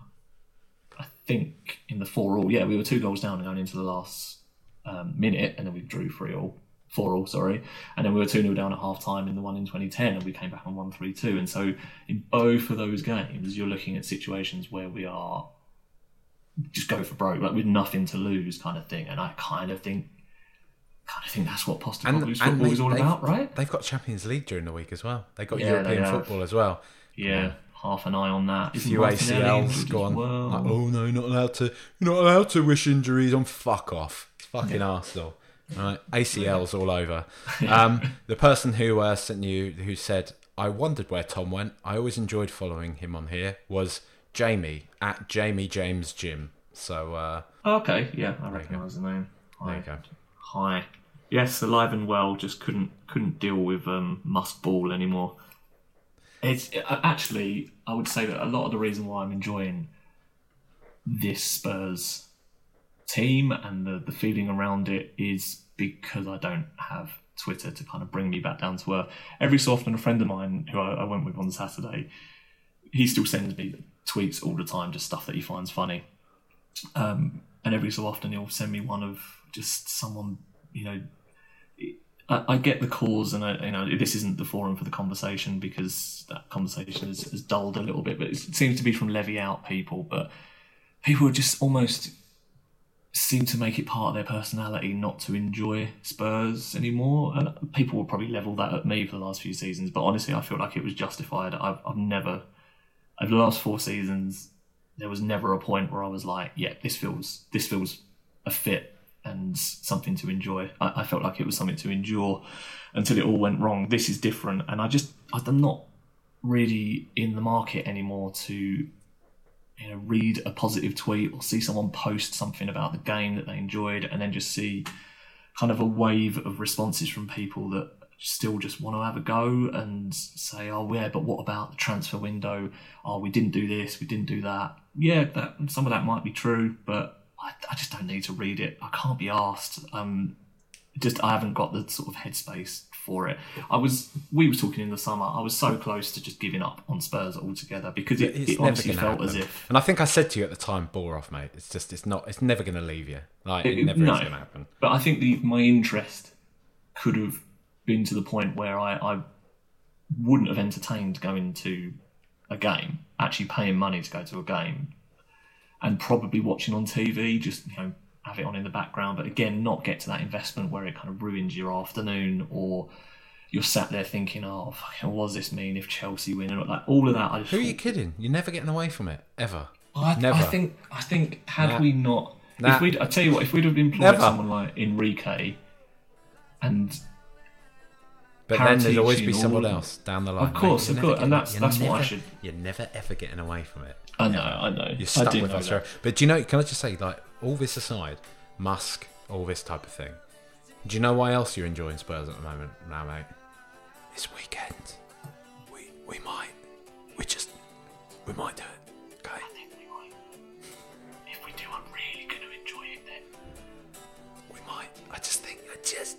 Speaker 2: I think in the four all, yeah, we were two goals down going into the last um, minute, and then we drew three all, four all, sorry, and then we were two 0 down at half time in the one in 2010, and we came back on one three two. And so in both of those games, you're looking at situations where we are just go for broke, like with nothing to lose, kind of thing. And I kind of think, kind of think that's what Postecoglou's football
Speaker 1: they-
Speaker 2: is all about, right?
Speaker 1: They've got Champions League during the week as well. They've got
Speaker 2: Yeah,
Speaker 1: European
Speaker 2: have.
Speaker 1: football as well.
Speaker 2: Yeah, half an eye on that. Isn't
Speaker 1: few ACLs
Speaker 2: injured
Speaker 1: go
Speaker 2: as
Speaker 1: on.
Speaker 2: well?
Speaker 1: Like, oh no, you're not allowed to. You're not allowed to wish injuries on. Fuck off. It's fucking Arsenal. Right, ACLs all over. Um, the person who uh, sent you, who said, "I wondered where Tom went. I always enjoyed following him on here." Was Jamie at Jamie James Jim. So uh,
Speaker 2: Oh, okay, yeah, I recognise the name.
Speaker 1: there
Speaker 2: Hi.
Speaker 1: you go.
Speaker 2: Hi. Yes, alive and well. Just couldn't couldn't deal with um, Musk Ball anymore. It's uh, actually, I would say that a lot of the reason why I'm enjoying this Spurs team and the, the feeling around it is because I don't have Twitter to kind of bring me back down to earth. Every so often, a friend of mine who I, I went with on Saturday, he still sends me tweets all the time, just stuff that he finds funny. Um, and every so often, he'll send me one of just someone, you know. I, get the cause, and I, you know this isn't the forum for the conversation because that conversation has dulled a little bit. But it seems to be from levy out people, but people are just almost seem to make it part of their personality not to enjoy Spurs anymore. And people will probably level that at me for the last few seasons, but honestly, I feel like it was justified. I've, I've never, over the last four seasons, there was never a point where I was like, yeah, this feels this feels a fit and something to enjoy. I, I felt like it was something to endure until it all went wrong. This is different, and I just I'm not really in the market anymore to you know read a positive tweet or see someone post something about the game that they enjoyed and then just see kind of a wave of responses from people that still just want to have a go and say oh yeah but what about the transfer window? Oh we didn't do this we didn't do that. Yeah that some of that might be true but I, I just don't need to read it. I can't be asked. Um just I haven't got the sort of headspace for it. I was we were talking in the summer. I was so close to just giving up on Spurs altogether because it,
Speaker 1: It's
Speaker 2: it honestly felt
Speaker 1: happen.
Speaker 2: as if
Speaker 1: and I think I said to you at the time, bore off, mate. It's just, it's not, it's never going to leave you. Like it,
Speaker 2: It-
Speaker 1: never
Speaker 2: no.
Speaker 1: is going to happen.
Speaker 2: But I think the my interest could have been to the point where I, I wouldn't have entertained going to a game, actually paying money to go to a game, and probably watching on TV, just you know have it on in the background. But again, not get to that investment where it kind of ruins your afternoon or. You're sat there thinking, "Oh, fucking, what does this mean if Chelsea win?" And like all of that. I just
Speaker 1: Who are you kidding? You're never getting away from it ever.
Speaker 2: I,
Speaker 1: Never.
Speaker 2: I think I think had
Speaker 1: Nah.
Speaker 2: we not,
Speaker 1: Nah.
Speaker 2: if we'd, I tell you what, if we'd have employed
Speaker 1: Never.
Speaker 2: someone like Enrique, and
Speaker 1: But then there'd always be someone else down the line.
Speaker 2: Of course, of course, and that's that's what I should.
Speaker 1: You're never ever getting away from it.
Speaker 2: I know, I know.
Speaker 1: You're stuck with us.
Speaker 2: that.
Speaker 1: But do you know? Can I just say, like, all this aside, Musk, all this type of thing. Do you know why else you're enjoying Spurs at the moment, now, mate? This weekend, we we might, we just, we might do it. Okay.
Speaker 2: If we do, I'm really going to enjoy it then.
Speaker 1: We might. I just think. I just